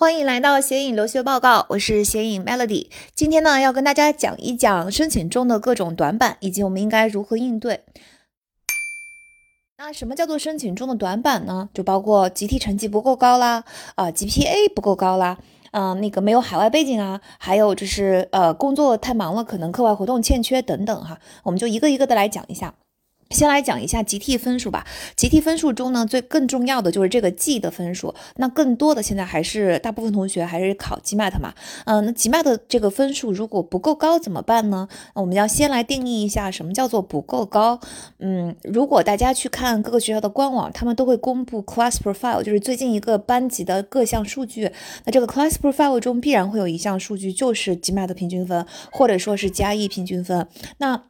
欢迎来到斜影留学报告，我是斜影 Melody。今天呢，要跟大家讲一讲申请中的各种短板，以及我们应该如何应对。那什么叫做申请中的短板呢？就包括集体成绩不够高啦，啊，GPA 不够高啦，嗯，那个没有海外背景啊，还有就是呃，工作太忙了，可能课外活动欠缺等等哈，我们就一个一个的来讲一下。先来讲一下集体分数吧。集体分数中呢，最更重要的就是这个 G 的分数。那更多的现在还是大部分同学还是考 GMAT 嘛。嗯，那 GMAT 这个分数如果不够高怎么办呢？我们要先来定义一下什么叫做不够高。嗯，如果大家去看各个学校的官网，他们都会公布 Class Profile，就是最近一个班级的各项数据。那这个 Class Profile 中必然会有一项数据就是 GMAT 平均分，或者说是加 E 平均分。那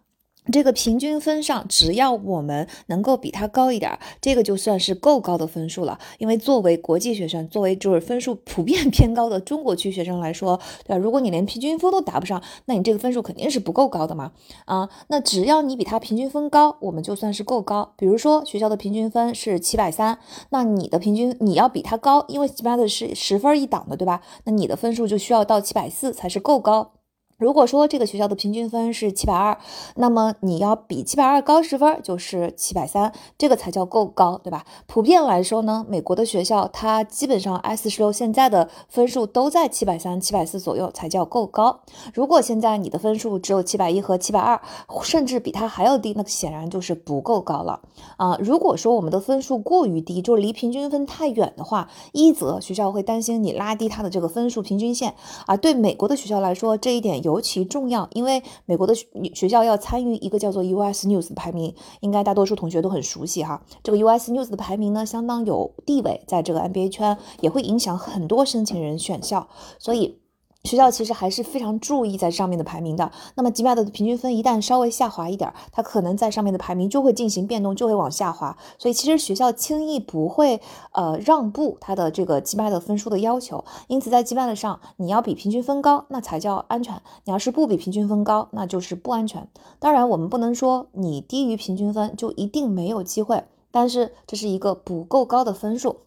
这个平均分上，只要我们能够比它高一点，这个就算是够高的分数了。因为作为国际学生，作为就是分数普遍 偏高的中国区学生来说，对吧？如果你连平均分都达不上，那你这个分数肯定是不够高的嘛。啊，那只要你比它平均分高，我们就算是够高。比如说学校的平均分是七百三，那你的平均你要比它高，因为一般的是十分一档的，对吧？那你的分数就需要到七百四才是够高。如果说这个学校的平均分是七百二，那么你要比七百二高十分，就是七百三，这个才叫够高，对吧？普遍来说呢，美国的学校它基本上 S 十六现在的分数都在七百三、七百四左右才叫够高。如果现在你的分数只有七百一和七百二，甚至比它还要低，那显然就是不够高了啊。如果说我们的分数过于低，就离平均分太远的话，一则学校会担心你拉低它的这个分数平均线啊。对美国的学校来说，这一点尤其重要，因为美国的学校要参与一个叫做 US News 的排名，应该大多数同学都很熟悉哈。这个 US News 的排名呢，相当有地位，在这个 NBA 圈也会影响很多申请人选校，所以。学校其实还是非常注意在上面的排名的。那么吉麦的平均分一旦稍微下滑一点，它可能在上面的排名就会进行变动，就会往下滑。所以其实学校轻易不会呃让步它的这个吉麦的分数的要求。因此在吉麦的上，你要比平均分高，那才叫安全；你要是不比平均分高，那就是不安全。当然，我们不能说你低于平均分就一定没有机会，但是这是一个不够高的分数。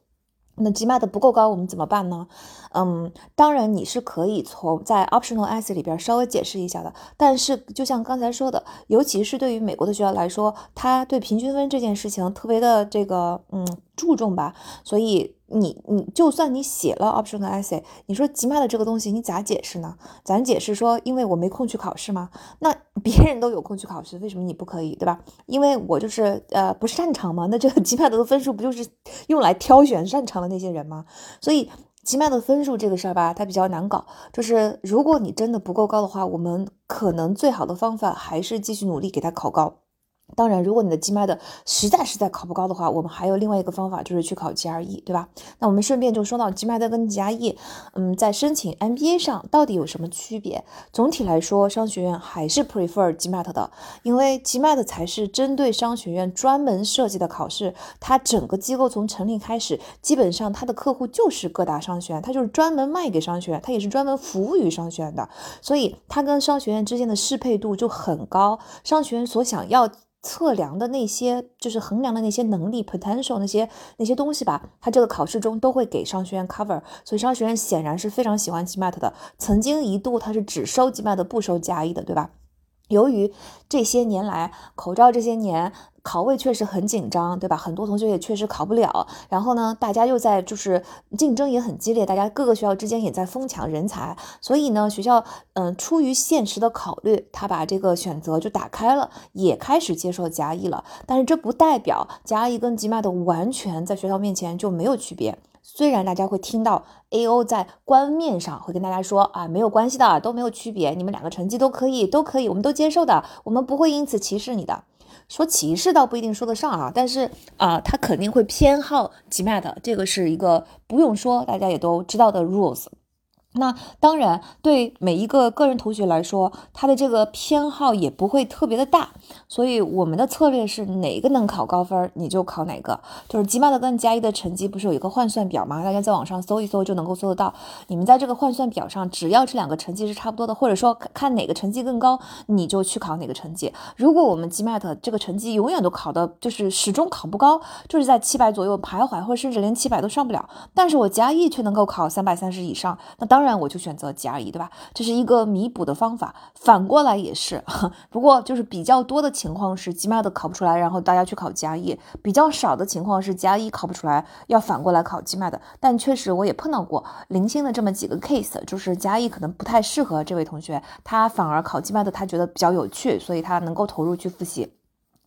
那吉麦的不够高，我们怎么办呢？嗯，当然你是可以从在 Optional Essay 里边稍微解释一下的。但是就像刚才说的，尤其是对于美国的学校来说，他对平均分这件事情特别的这个嗯注重吧，所以。你你就算你写了 optional essay，你说吉玛的这个东西你咋解释呢？咱解释说，因为我没空去考试吗？那别人都有空去考试，为什么你不可以，对吧？因为我就是呃不擅长嘛。那这个 GMAT 的分数不就是用来挑选擅长的那些人吗？所以奇妙的分数这个事儿吧，它比较难搞。就是如果你真的不够高的话，我们可能最好的方法还是继续努力给它考高。当然，如果你的 GMAT 实在实在考不高的话，我们还有另外一个方法，就是去考 GRE，对吧？那我们顺便就说到 GMAT 跟 GRE，嗯，在申请 MBA 上到底有什么区别？总体来说，商学院还是 prefer GMAT 的，因为 GMAT 才是针对商学院专门设计的考试。它整个机构从成立开始，基本上它的客户就是各大商学院，它就是专门卖给商学院，它也是专门服务于商学院的，所以它跟商学院之间的适配度就很高。商学院所想要。测量的那些就是衡量的那些能力 potential 那些那些东西吧，他这个考试中都会给商学院 cover，所以商学院显然是非常喜欢 GMAT 的。曾经一度他是只收 GMAT 不收加一的，对吧？由于这些年来口罩这些年。考位确实很紧张，对吧？很多同学也确实考不了。然后呢，大家又在就是竞争也很激烈，大家各个学校之间也在疯抢人才。所以呢，学校嗯出于现实的考虑，他把这个选择就打开了，也开始接受加一了。但是这不代表加一跟吉玛的完全在学校面前就没有区别。虽然大家会听到 AO 在官面上会跟大家说啊没有关系的，都没有区别，你们两个成绩都可以，都可以，我们都接受的，我们不会因此歧视你的。说歧视倒不一定说得上啊，但是啊，他肯定会偏好 GMAT，这个是一个不用说，大家也都知道的 rules。那当然，对每一个个人同学来说，他的这个偏好也不会特别的大，所以我们的策略是哪个能考高分你就考哪个。就是 GMAT 跟加一的成绩不是有一个换算表吗？大家在网上搜一搜就能够搜得到。你们在这个换算表上，只要这两个成绩是差不多的，或者说看哪个成绩更高，你就去考哪个成绩。如果我们 GMAT 这个成绩永远都考的就是始终考不高，就是在七百左右徘徊，或者甚至连七百都上不了，但是我加一却能够考三百三十以上，那当。当然，我就选择加一，对吧？这是一个弥补的方法。反过来也是，不过就是比较多的情况是 GMAT 考不出来，然后大家去考加一；比较少的情况是加一考不出来，要反过来考 GMAT。但确实我也碰到过零星的这么几个 case，就是加一可能不太适合这位同学，他反而考 GMAT，他觉得比较有趣，所以他能够投入去复习。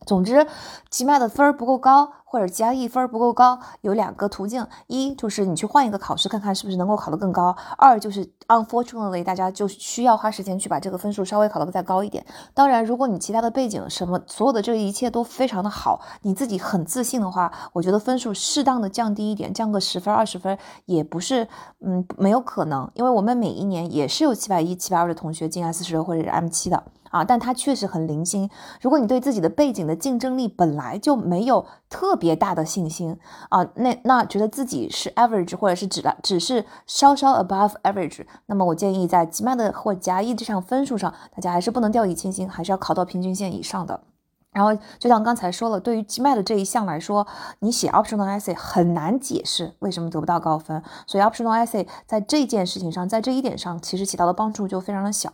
总之吉麦的分儿不够高。或者加一分不够高，有两个途径：一就是你去换一个考试，看看是不是能够考得更高；二就是 unfortunately 大家就需要花时间去把这个分数稍微考得再高一点。当然，如果你其他的背景什么所有的这一切都非常的好，你自己很自信的话，我觉得分数适当的降低一点，降个十分二十分也不是嗯没有可能，因为我们每一年也是有七百一七百二的同学进 S 十六或者是 M 七的啊，但它确实很零星。如果你对自己的背景的竞争力本来就没有特别。大的信心啊，那那觉得自己是 average 或者是只了只是稍稍 above average，那么我建议在 GMAT 或加 E 这项分数上，大家还是不能掉以轻心，还是要考到平均线以上的。然后就像刚才说了，对于 GMAT 这一项来说，你写 optional essay 很难解释为什么得不到高分，所以 optional essay 在这件事情上，在这一点上，其实起到的帮助就非常的小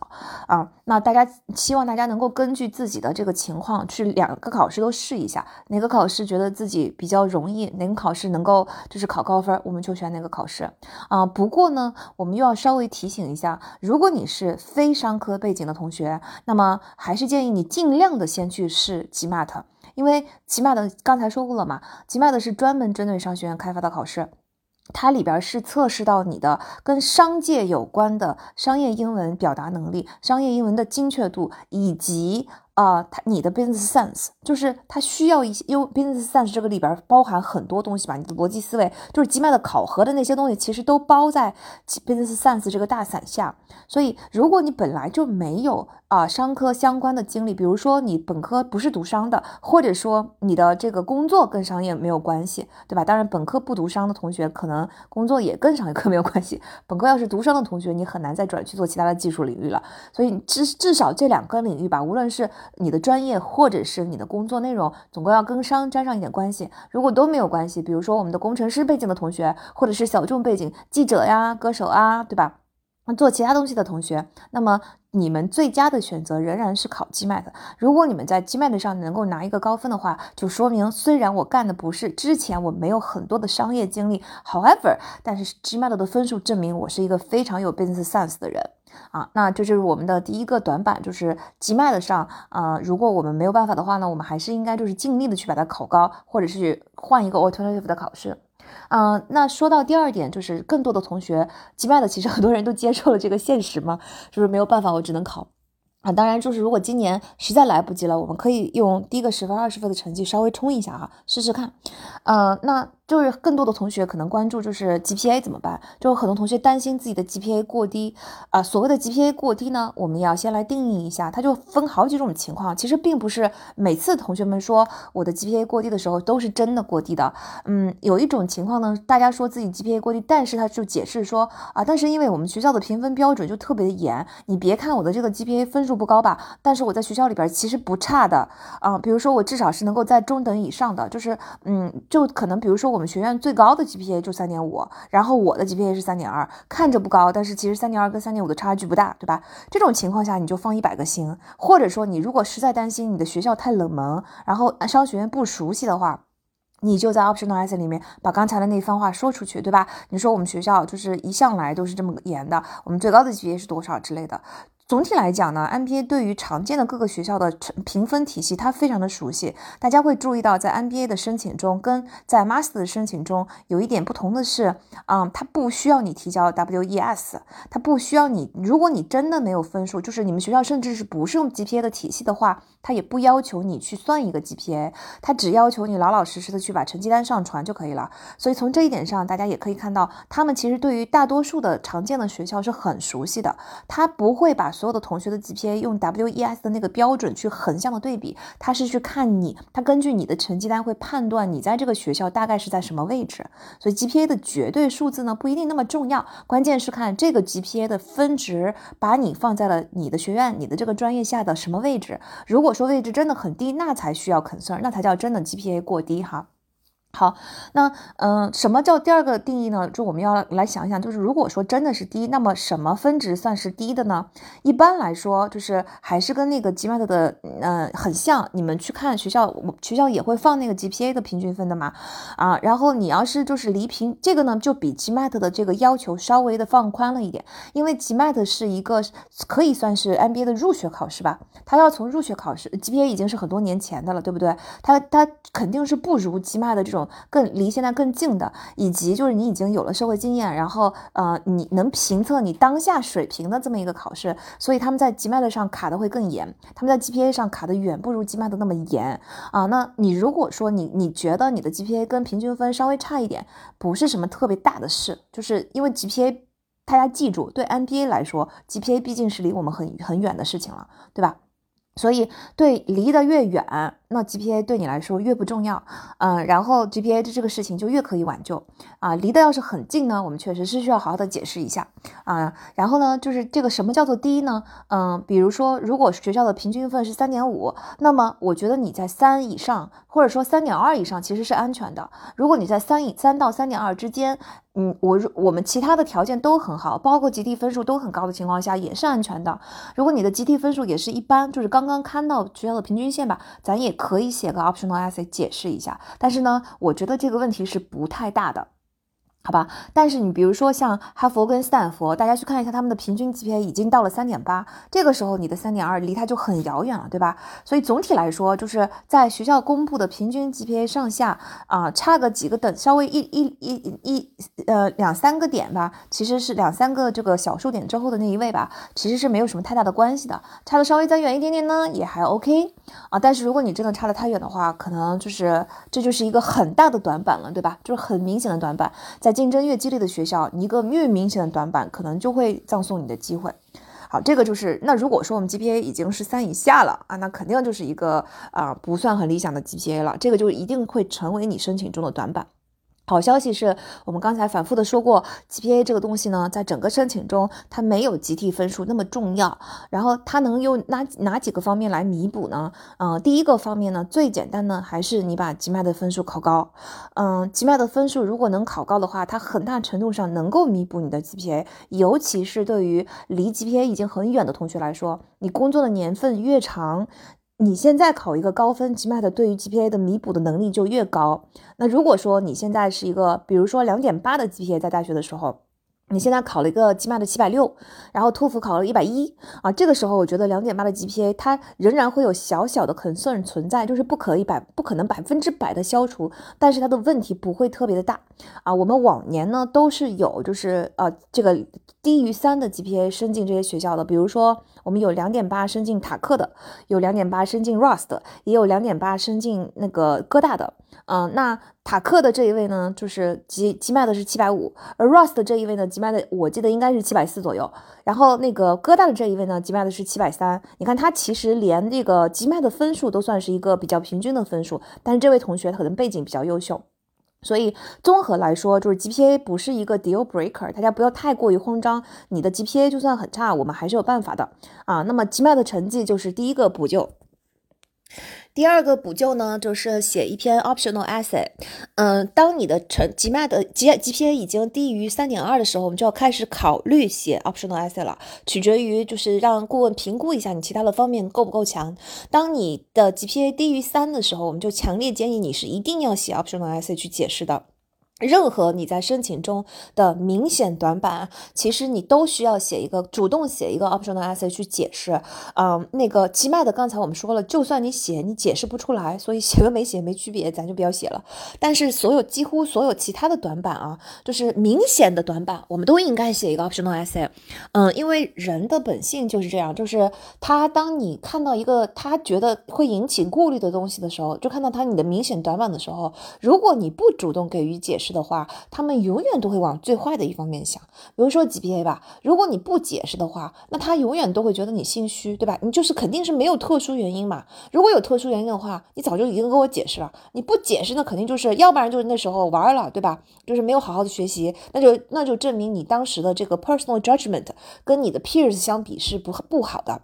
啊。那大家希望大家能够根据自己的这个情况去两个考试都试一下，哪个考试觉得自己比较容易，哪个考试能够就是考高分，我们就选哪个考试啊。不过呢，我们又要稍微提醒一下，如果你是非商科背景的同学，那么还是建议你尽量的先去试。GMAT，因为 GMAT 刚才说过了嘛，GMAT 是专门针对商学院开发的考试，它里边是测试到你的跟商界有关的商业英文表达能力、商业英文的精确度以及。啊，它你的 business sense 就是它需要一些，因为 business sense 这个里边包含很多东西吧，你的逻辑思维就是吉玛的考核的那些东西，其实都包在 business sense 这个大伞下。所以，如果你本来就没有啊商科相关的经历，比如说你本科不是读商的，或者说你的这个工作跟商业没有关系，对吧？当然，本科不读商的同学可能工作也跟商业科没有关系。本科要是读商的同学，你很难再转去做其他的技术领域了。所以至至少这两个领域吧，无论是你的专业或者是你的工作内容，总归要跟商沾上一点关系。如果都没有关系，比如说我们的工程师背景的同学，或者是小众背景，记者呀、歌手啊，对吧？做其他东西的同学，那么你们最佳的选择仍然是考 GMAT。如果你们在 GMAT 上能够拿一个高分的话，就说明虽然我干的不是之前我没有很多的商业经历，However，但是 GMAT 的分数证明我是一个非常有 business sense 的人。啊，那这就是我们的第一个短板，就是 GMAT 上，呃，如果我们没有办法的话呢，我们还是应该就是尽力的去把它考高，或者是换一个 alternative 的考试。嗯，那说到第二点，就是更多的同学击败的其实很多人都接受了这个现实嘛，就是没有办法，我只能考。啊，当然就是如果今年实在来不及了，我们可以用第一个十分、二十分的成绩稍微冲一下哈，试试看。呃，那。就是更多的同学可能关注就是 GPA 怎么办？就很多同学担心自己的 GPA 过低啊。所谓的 GPA 过低呢，我们要先来定义一下，它就分好几种情况。其实并不是每次同学们说我的 GPA 过低的时候都是真的过低的。嗯，有一种情况呢，大家说自己 GPA 过低，但是他就解释说啊，但是因为我们学校的评分标准就特别的严，你别看我的这个 GPA 分数不高吧，但是我在学校里边其实不差的啊。比如说我至少是能够在中等以上的，就是嗯，就可能比如说我。我们学院最高的 GPA 就三点五，然后我的 GPA 是三点二，看着不高，但是其实三点二跟三点五的差距不大，对吧？这种情况下你就放一百个星，或者说你如果实在担心你的学校太冷门，然后商学院不熟悉的话。你就在 optional essay 里面把刚才的那番话说出去，对吧？你说我们学校就是一向来都是这么严的，我们最高的级别是多少之类的。总体来讲呢，MBA 对于常见的各个学校的评分体系，它非常的熟悉。大家会注意到，在 MBA 的申请中，跟在 Master 的申请中有一点不同的是，嗯，它不需要你提交 WES，它不需要你。如果你真的没有分数，就是你们学校甚至是不是用 GPA 的体系的话，它也不要求你去算一个 GPA，它只要求你老老实实的去把成绩单上传就可以了。所以从这一点上，大家也可以看到，他们其实对于大多数的常见的学校是很熟悉的，他不会把。所有的同学的 GPA 用 WES 的那个标准去横向的对比，他是去看你，他根据你的成绩单会判断你在这个学校大概是在什么位置。所以 GPA 的绝对数字呢不一定那么重要，关键是看这个 GPA 的分值把你放在了你的学院、你的这个专业下的什么位置。如果说位置真的很低，那才需要 concern，那才叫真的 GPA 过低哈。好，那嗯，什么叫第二个定义呢？就我们要来想一想，就是如果说真的是低，那么什么分值算是低的呢？一般来说，就是还是跟那个 GMAT 的嗯很像。你们去看学校，学校也会放那个 GPA 的平均分的嘛？啊，然后你要是就是离平这个呢，就比 GMAT 的这个要求稍微的放宽了一点，因为 GMAT 是一个可以算是 MBA 的入学考试吧？它要从入学考试，GPA 已经是很多年前的了，对不对？它它肯定是不如 GMAT 的这种。更离现在更近的，以及就是你已经有了社会经验，然后呃，你能评测你当下水平的这么一个考试，所以他们在 GMAT 上卡的会更严，他们在 GPA 上卡的远不如 GMAT 那么严啊。那你如果说你你觉得你的 GPA 跟平均分稍微差一点，不是什么特别大的事，就是因为 GPA，大家记住，对 MBA 来说，GPA 毕竟是离我们很很远的事情了，对吧？所以对离得越远。那 GPA 对你来说越不重要，嗯，然后 GPA 的这个事情就越可以挽救啊。离得要是很近呢，我们确实是需要好好的解释一下啊。然后呢，就是这个什么叫做低呢？嗯，比如说，如果学校的平均分是三点五，那么我觉得你在三以上，或者说三点二以上其实是安全的。如果你在三以三到三点二之间，嗯，我我们其他的条件都很好，包括集体分数都很高的情况下，也是安全的。如果你的集体分数也是一般，就是刚刚看到学校的平均线吧，咱也。可以写个 optional essay 解释一下，但是呢，我觉得这个问题是不太大的。好吧，但是你比如说像哈佛跟斯坦福，大家去看一下他们的平均 GPA 已经到了三点八，这个时候你的三点二离它就很遥远了，对吧？所以总体来说，就是在学校公布的平均 GPA 上下啊，差个几个等，稍微一一一一呃两三个点吧，其实是两三个这个小数点之后的那一位吧，其实是没有什么太大的关系的。差的稍微再远一点点呢，也还 OK 啊。但是如果你真的差的太远的话，可能就是这就是一个很大的短板了，对吧？就是很明显的短板在。竞争越激烈的学校，你一个越明显的短板，可能就会葬送你的机会。好，这个就是那如果说我们 GPA 已经是三以下了啊，那肯定就是一个啊不算很理想的 GPA 了，这个就一定会成为你申请中的短板。好消息是我们刚才反复的说过，GPA 这个东西呢，在整个申请中，它没有集体分数那么重要。然后它能用哪哪几个方面来弥补呢？嗯，第一个方面呢，最简单的还是你把 GMAT 的分数考高。嗯，GMAT 的分数如果能考高的话，它很大程度上能够弥补你的 GPA，尤其是对于离 GPA 已经很远的同学来说，你工作的年份越长。你现在考一个高分，GMAT 对于 GPA 的弥补的能力就越高。那如果说你现在是一个，比如说两点八的 GPA，在大学的时候。你现在考了一个 GMAT 七百六，然后托福考了一百一啊，这个时候我觉得两点八的 GPA 它仍然会有小小的 concern 存在，就是不可以百不可能百分之百的消除，但是它的问题不会特别的大啊。我们往年呢都是有就是呃这个低于三的 GPA 升进这些学校的，比如说我们有两点八升进塔克的，有两点八升进 Rust，也有两点八升进那个哥大的。嗯，那塔克的这一位呢，就是吉吉麦的是七百五，而 Rust 的这一位呢，吉麦的我记得应该是七百四左右。然后那个哥大的这一位呢，吉麦的是七百三。你看他其实连这个吉麦的分数都算是一个比较平均的分数，但是这位同学可能背景比较优秀，所以综合来说，就是 GPA 不是一个 deal breaker，大家不要太过于慌张。你的 GPA 就算很差，我们还是有办法的啊。那么吉麦的成绩就是第一个补救。第二个补救呢，就是写一篇 optional essay。嗯，当你的成 GMAT G GPA 已经低于三点二的时候，我们就要开始考虑写 optional essay 了。取决于就是让顾问评估一下你其他的方面够不够强。当你的 GPA 低于三的时候，我们就强烈建议你是一定要写 optional essay 去解释的。任何你在申请中的明显短板，其实你都需要写一个主动写一个 optional essay 去解释。嗯，那个奇迈的刚才我们说了，就算你写，你解释不出来，所以写跟没写没区别，咱就不要写了。但是所有几乎所有其他的短板啊，就是明显的短板，我们都应该写一个 optional essay。嗯，因为人的本性就是这样，就是他当你看到一个他觉得会引起顾虑的东西的时候，就看到他你的明显短板的时候，如果你不主动给予解释。的话，他们永远都会往最坏的一方面想。比如说 GPA 吧，如果你不解释的话，那他永远都会觉得你心虚，对吧？你就是肯定是没有特殊原因嘛。如果有特殊原因的话，你早就已经跟我解释了。你不解释，那肯定就是要不然就是那时候玩了，对吧？就是没有好好的学习，那就那就证明你当时的这个 personal judgment 跟你的 peers 相比是不不好的。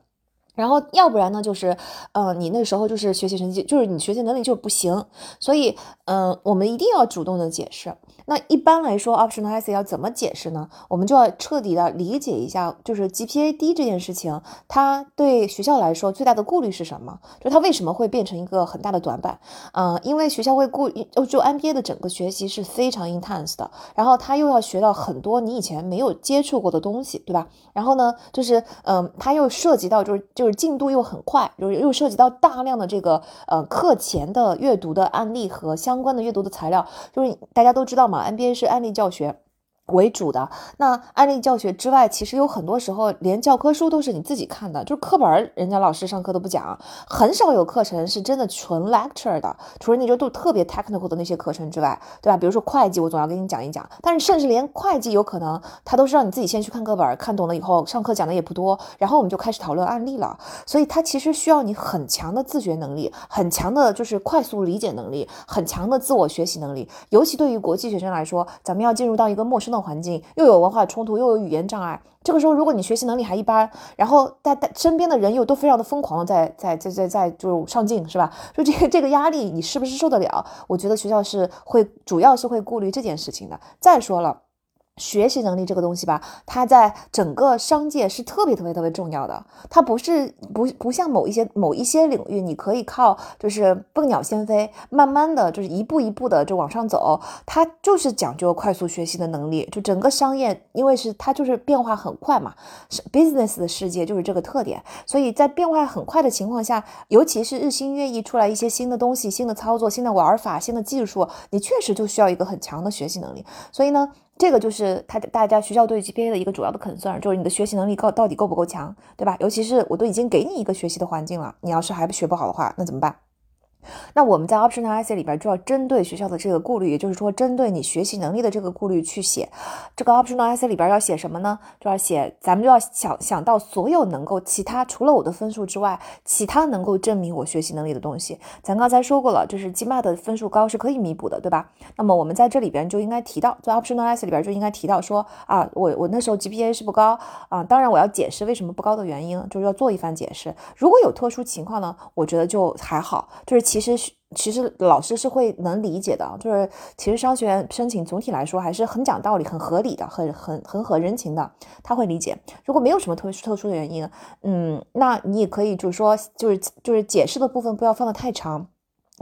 然后要不然呢，就是，嗯，你那时候就是学习成绩，就是你学习能力就是不行，所以，嗯，我们一定要主动的解释。那一般来说，optional essay 要怎么解释呢？我们就要彻底的理解一下，就是 GPA 低这件事情，它对学校来说最大的顾虑是什么？就它为什么会变成一个很大的短板？嗯，因为学校会顾，就就 MBA 的整个学习是非常 intense 的，然后他又要学到很多你以前没有接触过的东西，对吧？然后呢，就是，嗯，他又涉及到就是就是。进度又很快，就是又涉及到大量的这个呃课前的阅读的案例和相关的阅读的材料，就是大家都知道嘛 NBA 是案例教学。为主的那案例教学之外，其实有很多时候连教科书都是你自己看的，就是课本人家老师上课都不讲，很少有课程是真的纯 lecture 的，除了那些都特别 technical 的那些课程之外，对吧？比如说会计，我总要跟你讲一讲，但是甚至连会计有可能他都是让你自己先去看课本，看懂了以后上课讲的也不多，然后我们就开始讨论案例了，所以它其实需要你很强的自学能力，很强的就是快速理解能力，很强的自我学习能力，尤其对于国际学生来说，咱们要进入到一个陌生的。环境又有文化冲突，又有语言障碍。这个时候，如果你学习能力还一般，然后在身边的人又都非常的疯狂在在在在在就上进，是吧？就这个这个压力，你是不是受得了？我觉得学校是会主要是会顾虑这件事情的。再说了。学习能力这个东西吧，它在整个商界是特别特别特别重要的。它不是不不像某一些某一些领域，你可以靠就是笨鸟先飞，慢慢的就是一步一步的就往上走。它就是讲究快速学习的能力。就整个商业，因为是它就是变化很快嘛，是 business 的世界就是这个特点。所以在变化很快的情况下，尤其是日新月异出来一些新的东西、新的操作、新的玩法、新的技术，你确实就需要一个很强的学习能力。所以呢。这个就是他大家学校对 GPA 的一个主要的 concern，就是你的学习能力够到底够不够强，对吧？尤其是我都已经给你一个学习的环境了，你要是还不学不好的话，那怎么办？那我们在 optional essay 里边就要针对学校的这个顾虑，也就是说，针对你学习能力的这个顾虑去写。这个 optional essay 里边要写什么呢？就要写，咱们就要想想到所有能够其他除了我的分数之外，其他能够证明我学习能力的东西。咱刚才说过了，就是 GMAT 的分数高是可以弥补的，对吧？那么我们在这里边就应该提到，在 optional essay 里边就应该提到说啊，我我那时候 GPA 是不高啊，当然我要解释为什么不高的原因，就是要做一番解释。如果有特殊情况呢，我觉得就还好，就是其实。其实老师是会能理解的，就是其实商学院申请总体来说还是很讲道理、很合理的、很很很合人情的，他会理解。如果没有什么特殊特殊的原因，嗯，那你也可以就是说，就是就是解释的部分不要放的太长。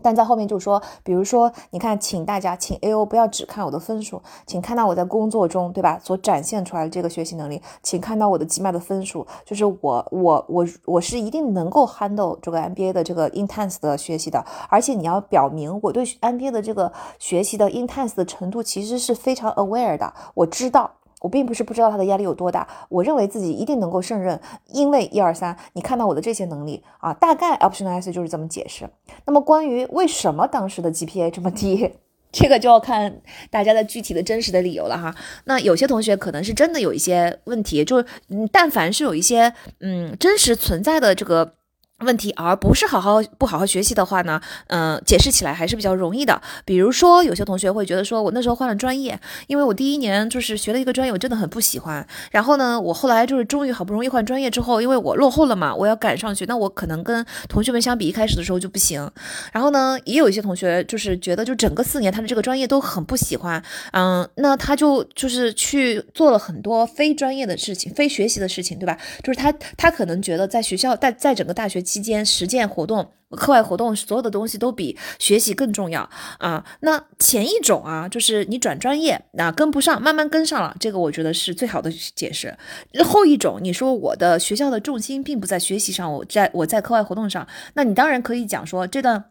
但在后面就说，比如说，你看，请大家，请 A O 不要只看我的分数，请看到我在工作中，对吧，所展现出来的这个学习能力，请看到我的 GMA 的分数，就是我，我，我，我是一定能够 handle 这个 MBA 的这个 intense 的学习的，而且你要表明我对 MBA 的这个学习的 intense 的程度其实是非常 aware 的，我知道。我并不是不知道他的压力有多大，我认为自己一定能够胜任，因为一二三，你看到我的这些能力啊，大概 optional 就是这么解释。那么关于为什么当时的 GPA 这么低，这个就要看大家的具体的真实的理由了哈。那有些同学可能是真的有一些问题，就是，但凡是有一些嗯真实存在的这个。问题，而不是好好不好好学习的话呢，嗯，解释起来还是比较容易的。比如说，有些同学会觉得说，我那时候换了专业，因为我第一年就是学了一个专业，我真的很不喜欢。然后呢，我后来就是终于好不容易换专业之后，因为我落后了嘛，我要赶上去，那我可能跟同学们相比，一开始的时候就不行。然后呢，也有一些同学就是觉得，就整个四年他的这个专业都很不喜欢，嗯，那他就就是去做了很多非专业的事情、非学习的事情，对吧？就是他他可能觉得在学校在在整个大学。期间实践活动课外活动所有的东西都比学习更重要啊。那前一种啊，就是你转专业那跟不上，慢慢跟上了，这个我觉得是最好的解释。后一种，你说我的学校的重心并不在学习上，我在我在课外活动上，那你当然可以讲说这段。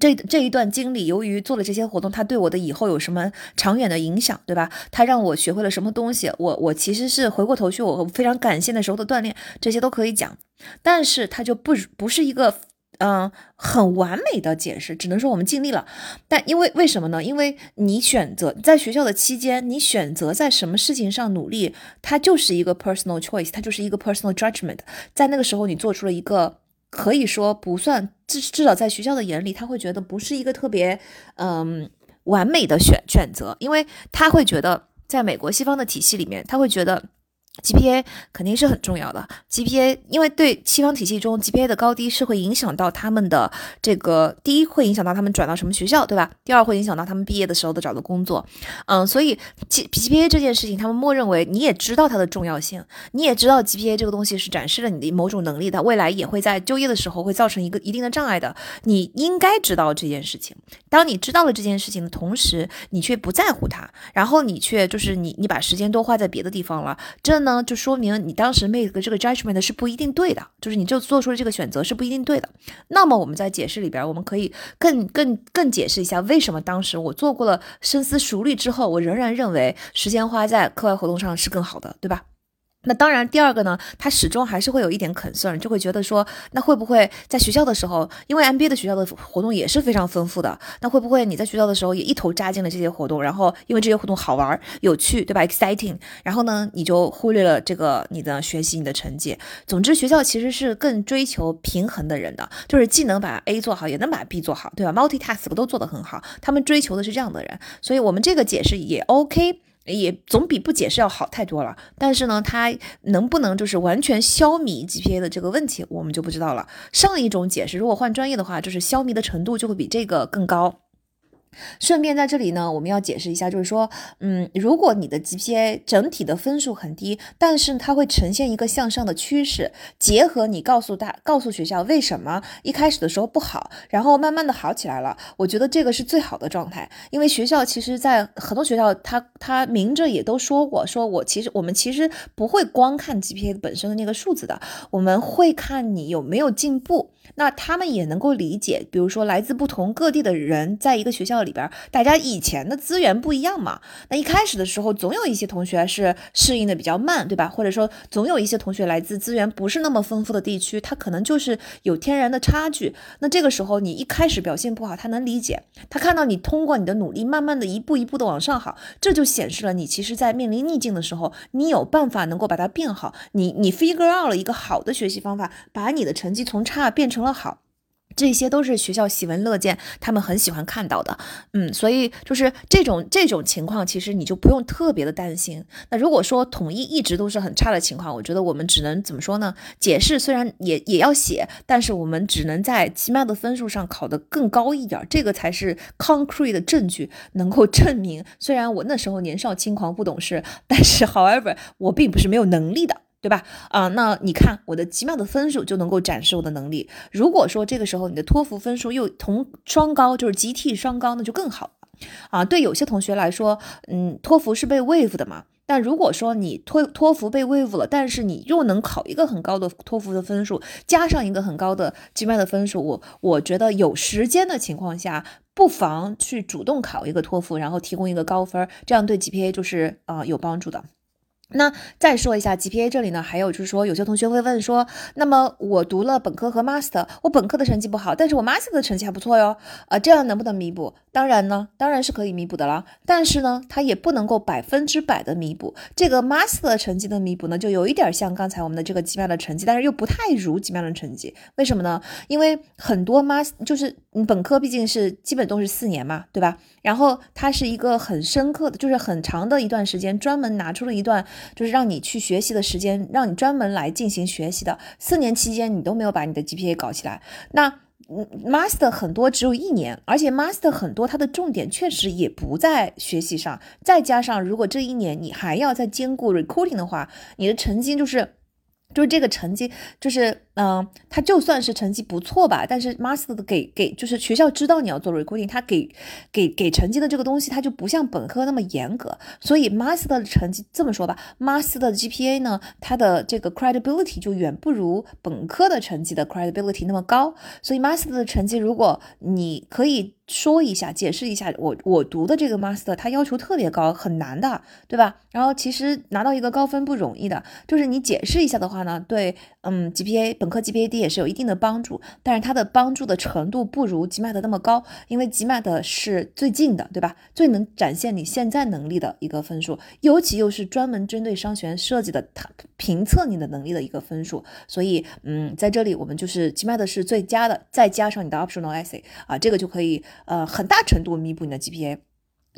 这这一段经历，由于做了这些活动，它对我的以后有什么长远的影响，对吧？它让我学会了什么东西？我我其实是回过头去，我非常感谢那时候的锻炼，这些都可以讲。但是它就不不是一个嗯很完美的解释，只能说我们尽力了。但因为为什么呢？因为你选择在学校的期间，你选择在什么事情上努力，它就是一个 personal choice，它就是一个 personal judgment。在那个时候，你做出了一个。可以说不算，至至少在学校的眼里，他会觉得不是一个特别嗯完美的选选择，因为他会觉得在美国西方的体系里面，他会觉得。GPA 肯定是很重要的，GPA 因为对西方体系中 GPA 的高低是会影响到他们的这个第一会影响到他们转到什么学校，对吧？第二会影响到他们毕业的时候的找的工作，嗯，所以 G GPA 这件事情，他们默认为你也知道它的重要性，你也知道 GPA 这个东西是展示了你的某种能力的，未来也会在就业的时候会造成一个一定的障碍的，你应该知道这件事情。当你知道了这件事情的同时，你却不在乎它，然后你却就是你你把时间都花在别的地方了，这。呢，就说明你当时 make 这个 judgment 是不一定对的，就是你就做出了这个选择是不一定对的。那么我们在解释里边，我们可以更更更解释一下，为什么当时我做过了深思熟虑之后，我仍然认为时间花在课外活动上是更好的，对吧？那当然，第二个呢，他始终还是会有一点 concern，就会觉得说，那会不会在学校的时候，因为 MBA 的学校的活动也是非常丰富的，那会不会你在学校的时候也一头扎进了这些活动，然后因为这些活动好玩、有趣，对吧？exciting，然后呢，你就忽略了这个你的学习、你的成绩。总之，学校其实是更追求平衡的人的，就是既能把 A 做好，也能把 B 做好，对吧？multitask 都做得很好，他们追求的是这样的人，所以我们这个解释也 OK。也总比不解释要好太多了，但是呢，它能不能就是完全消弭 GPA 的这个问题，我们就不知道了。上一种解释，如果换专业的话，就是消弭的程度就会比这个更高。顺便在这里呢，我们要解释一下，就是说，嗯，如果你的 GPA 整体的分数很低，但是它会呈现一个向上的趋势，结合你告诉大告诉学校为什么一开始的时候不好，然后慢慢的好起来了，我觉得这个是最好的状态。因为学校其实，在很多学校，他他明着也都说过，说我其实我们其实不会光看 GPA 本身的那个数字的，我们会看你有没有进步。那他们也能够理解，比如说来自不同各地的人，在一个学校里边，大家以前的资源不一样嘛。那一开始的时候，总有一些同学是适应的比较慢，对吧？或者说，总有一些同学来自资源不是那么丰富的地区，他可能就是有天然的差距。那这个时候，你一开始表现不好，他能理解，他看到你通过你的努力，慢慢的一步一步的往上好，这就显示了你其实，在面临逆境的时候，你有办法能够把它变好。你你 figure out 了一个好的学习方法，把你的成绩从差变成了好，这些都是学校喜闻乐见，他们很喜欢看到的。嗯，所以就是这种这种情况，其实你就不用特别的担心。那如果说统一一直都是很差的情况，我觉得我们只能怎么说呢？解释虽然也也要写，但是我们只能在期末的分数上考得更高一点，这个才是 concrete 的证据，能够证明虽然我那时候年少轻狂不懂事，但是 however 我并不是没有能力的。对吧？啊，那你看我的期末的分数就能够展示我的能力。如果说这个时候你的托福分数又同双高，就是 GT 双高，那就更好了。啊，对有些同学来说，嗯，托福是被 wave 的嘛。但如果说你托托福被 wave 了，但是你又能考一个很高的托福的分数，加上一个很高的期末的分数，我我觉得有时间的情况下，不妨去主动考一个托福，然后提供一个高分，这样对 GPA 就是啊有帮助的。那再说一下 GPA 这里呢，还有就是说，有些同学会问说，那么我读了本科和 master，我本科的成绩不好，但是我 master 的成绩还不错哟，啊，这样能不能弥补？当然呢，当然是可以弥补的了，但是呢，它也不能够百分之百的弥补。这个 master 成绩的弥补呢，就有一点像刚才我们的这个 GMAT 的成绩，但是又不太如 GMAT 的成绩。为什么呢？因为很多 master 就是本科毕竟是基本都是四年嘛，对吧？然后它是一个很深刻的，就是很长的一段时间，专门拿出了一段就是让你去学习的时间，让你专门来进行学习的。四年期间你都没有把你的 GPA 搞起来，那。Master 很多只有一年，而且 Master 很多它的重点确实也不在学习上，再加上如果这一年你还要再兼顾 Recruiting 的话，你的成绩就是，就是这个成绩就是嗯，他就算是成绩不错吧，但是 master 的给给就是学校知道你要做 recruiting，他给给给成绩的这个东西，他就不像本科那么严格，所以 master 的成绩这么说吧，master 的 GPA 呢，它的这个 credibility 就远不如本科的成绩的 credibility 那么高，所以 master 的成绩，如果你可以。说一下，解释一下，我我读的这个 master，它要求特别高，很难的，对吧？然后其实拿到一个高分不容易的，就是你解释一下的话呢，对，嗯，GPA 本科 GPA 低也是有一定的帮助，但是它的帮助的程度不如 GMAT 那么高，因为 GMAT 是最近的，对吧？最能展现你现在能力的一个分数，尤其又是专门针对商学院设计的，它评测你的能力的一个分数，所以，嗯，在这里我们就是 GMAT 是最佳的，再加上你的 optional essay 啊，这个就可以。呃，很大程度弥补你的 GPA。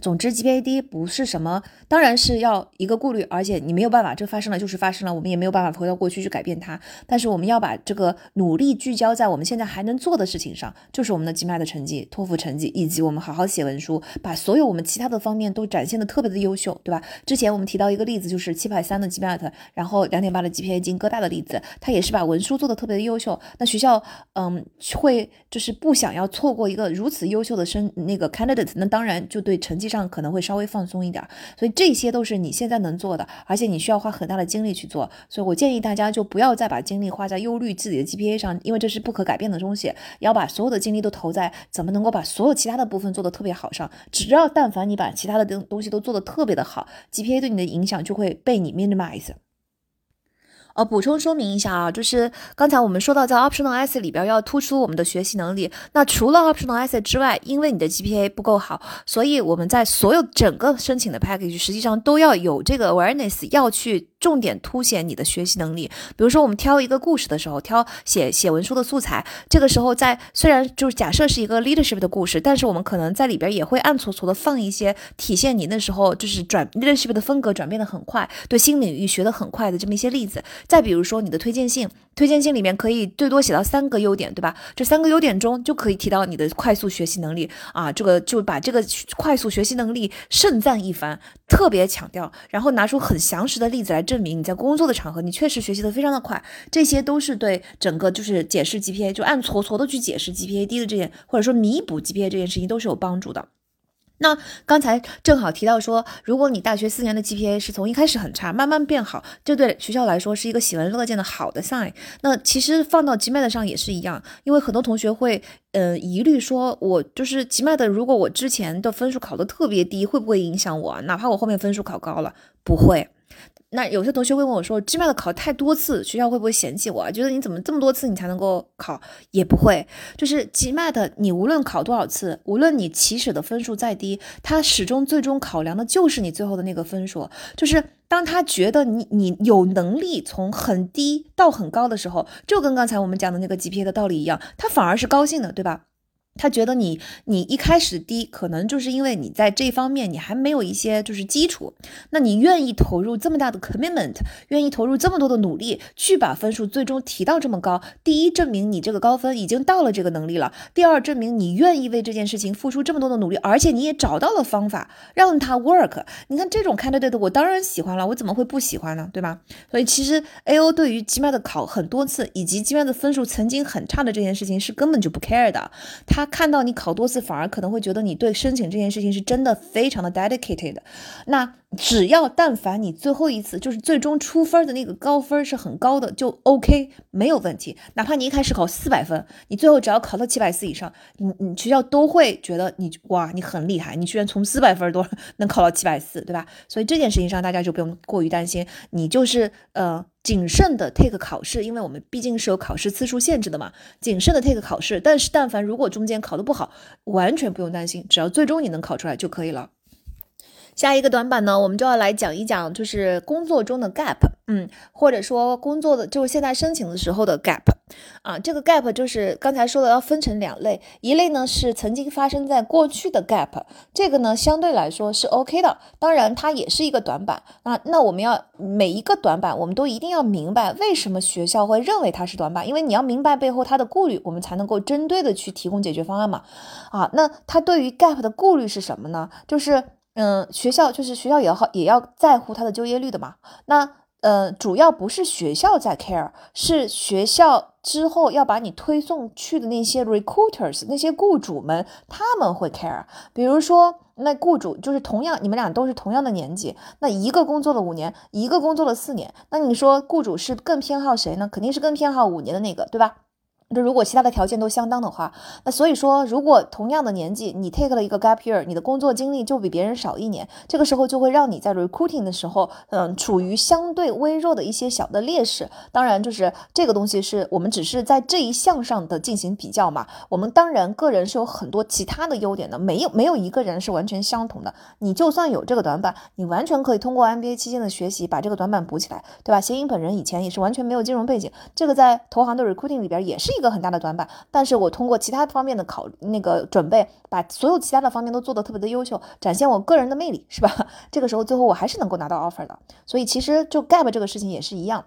总之，GPA 低不是什么，当然是要一个顾虑，而且你没有办法，这发生了就是发生了，我们也没有办法回到过去去改变它。但是我们要把这个努力聚焦在我们现在还能做的事情上，就是我们的 GMAT 的成绩、托福成绩，以及我们好好写文书，把所有我们其他的方面都展现的特别的优秀，对吧？之前我们提到一个例子，就是七百三的 GMAT，然后两点八的 GPA 进哥大的例子，他也是把文书做的特别的优秀。那学校，嗯，会就是不想要错过一个如此优秀的生那个 candidate，那当然就对成绩。上可能会稍微放松一点，所以这些都是你现在能做的，而且你需要花很大的精力去做。所以我建议大家就不要再把精力花在忧虑自己的 GPA 上，因为这是不可改变的东西。要把所有的精力都投在怎么能够把所有其他的部分做得特别好上。只要但凡你把其他的东东西都做得特别的好，GPA 对你的影响就会被你 minimize。呃，补充说明一下啊，就是刚才我们说到在 optional essay 里边要突出我们的学习能力。那除了 optional essay 之外，因为你的 GPA 不够好，所以我们在所有整个申请的 package 实际上都要有这个 awareness，要去重点凸显你的学习能力。比如说我们挑一个故事的时候，挑写写文书的素材，这个时候在虽然就是假设是一个 leadership 的故事，但是我们可能在里边也会暗搓搓的放一些体现你那时候就是转 leadership 的风格转变的很快，对新领域学的很快的这么一些例子。再比如说你的推荐信，推荐信里面可以最多写到三个优点，对吧？这三个优点中就可以提到你的快速学习能力啊，这个就把这个快速学习能力盛赞一番，特别强调，然后拿出很详实的例子来证明你在工作的场合你确实学习的非常的快，这些都是对整个就是解释 GPA 就暗搓搓的去解释 GPA 低的这件，或者说弥补 GPA 这件事情都是有帮助的。那刚才正好提到说，如果你大学四年的 GPA 是从一开始很差，慢慢变好，这对学校来说是一个喜闻乐见的好的 sign。那其实放到 GMAT 上也是一样，因为很多同学会，呃，疑虑说，我就是 GMAT，如果我之前的分数考得特别低，会不会影响我？哪怕我后面分数考高了，不会。那有些同学会问我说：“GMAT 考太多次，学校会不会嫌弃我？啊觉得你怎么这么多次你才能够考？也不会，就是 GMAT，你无论考多少次，无论你起始的分数再低，他始终最终考量的就是你最后的那个分数。就是当他觉得你你有能力从很低到很高的时候，就跟刚才我们讲的那个 GPA 的道理一样，他反而是高兴的，对吧？”他觉得你你一开始低，可能就是因为你在这方面你还没有一些就是基础，那你愿意投入这么大的 commitment，愿意投入这么多的努力去把分数最终提到这么高。第一，证明你这个高分已经到了这个能力了；第二，证明你愿意为这件事情付出这么多的努力，而且你也找到了方法让它 work。你看这种 candidate，我当然喜欢了，我怎么会不喜欢呢？对吧？所以其实 A O 对于 GMAT 考很多次以及 GMAT 的分数曾经很差的这件事情是根本就不 care 的，他。看到你考多次，反而可能会觉得你对申请这件事情是真的非常的 dedicated。那只要但凡你最后一次就是最终出分的那个高分是很高的，就 OK 没有问题。哪怕你一开始考四百分，你最后只要考到七百四以上，你你学校都会觉得你哇你很厉害，你居然从四百分多能考到七百四，对吧？所以这件事情上大家就不用过于担心，你就是呃。谨慎的 take 考试，因为我们毕竟是有考试次数限制的嘛。谨慎的 take 考试，但是但凡如果中间考的不好，完全不用担心，只要最终你能考出来就可以了。下一个短板呢，我们就要来讲一讲，就是工作中的 gap，嗯，或者说工作的就是现在申请的时候的 gap，啊，这个 gap 就是刚才说的要分成两类，一类呢是曾经发生在过去的 gap，这个呢相对来说是 OK 的，当然它也是一个短板，那那我们要每一个短板，我们都一定要明白为什么学校会认为它是短板，因为你要明白背后它的顾虑，我们才能够针对的去提供解决方案嘛，啊，那它对于 gap 的顾虑是什么呢？就是。嗯，学校就是学校也要好，也要在乎他的就业率的嘛。那呃，主要不是学校在 care，是学校之后要把你推送去的那些 recruiters，那些雇主们他们会 care。比如说，那雇主就是同样，你们俩都是同样的年纪，那一个工作了五年，一个工作了四年，那你说雇主是更偏好谁呢？肯定是更偏好五年的那个，对吧？那如果其他的条件都相当的话，那所以说，如果同样的年纪，你 take 了一个 gap year，你的工作经历就比别人少一年，这个时候就会让你在 recruiting 的时候，嗯，处于相对微弱的一些小的劣势。当然，就是这个东西是我们只是在这一项上的进行比较嘛。我们当然个人是有很多其他的优点的，没有没有一个人是完全相同的。你就算有这个短板，你完全可以通过 MBA 期间的学习把这个短板补起来，对吧？谐音本人以前也是完全没有金融背景，这个在投行的 recruiting 里边也是一个很大的短板。但是我通过其他方面的考那个准备，把所有其他的方面都做得特别的优秀，展现我个人的魅力，是吧？这个时候最后我还是能够拿到 offer 的。所以其实就 gap 这个事情也是一样，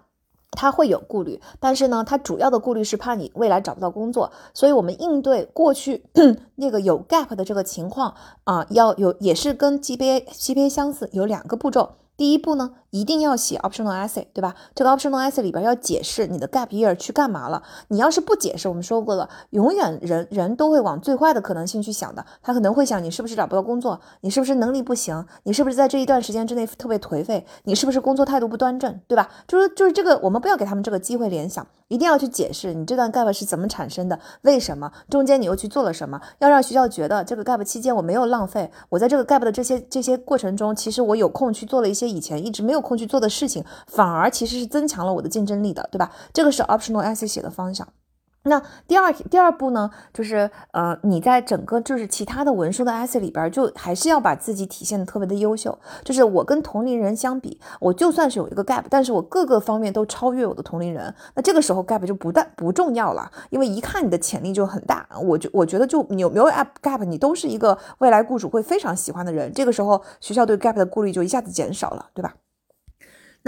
他会有顾虑，但是呢，他主要的顾虑是怕你未来找不到工作。所以我们应对过去 那个有 gap 的这个情况啊，要有也是跟 GPA GPA 相似，有两个步骤。第一步呢，一定要写 optional essay，对吧？这个 optional essay 里边要解释你的 gap year 去干嘛了。你要是不解释，我们说过了，永远人人都会往最坏的可能性去想的。他可能会想你是不是找不到工作，你是不是能力不行，你是不是在这一段时间之内特别颓废，你是不是工作态度不端正，对吧？就是就是这个，我们不要给他们这个机会联想，一定要去解释你这段 gap 是怎么产生的，为什么中间你又去做了什么，要让学校觉得这个 gap 期间我没有浪费，我在这个 gap 的这些这些过程中，其实我有空去做了一些。以前一直没有空去做的事情，反而其实是增强了我的竞争力的，对吧？这个是 optional essay 写的方向。那第二第二步呢，就是呃，你在整个就是其他的文书的 essay 里边，就还是要把自己体现的特别的优秀。就是我跟同龄人相比，我就算是有一个 gap，但是我各个方面都超越我的同龄人。那这个时候 gap 就不但不重要了，因为一看你的潜力就很大。我就我觉得就你有没有 app gap，你都是一个未来雇主会非常喜欢的人。这个时候学校对 gap 的顾虑就一下子减少了，对吧？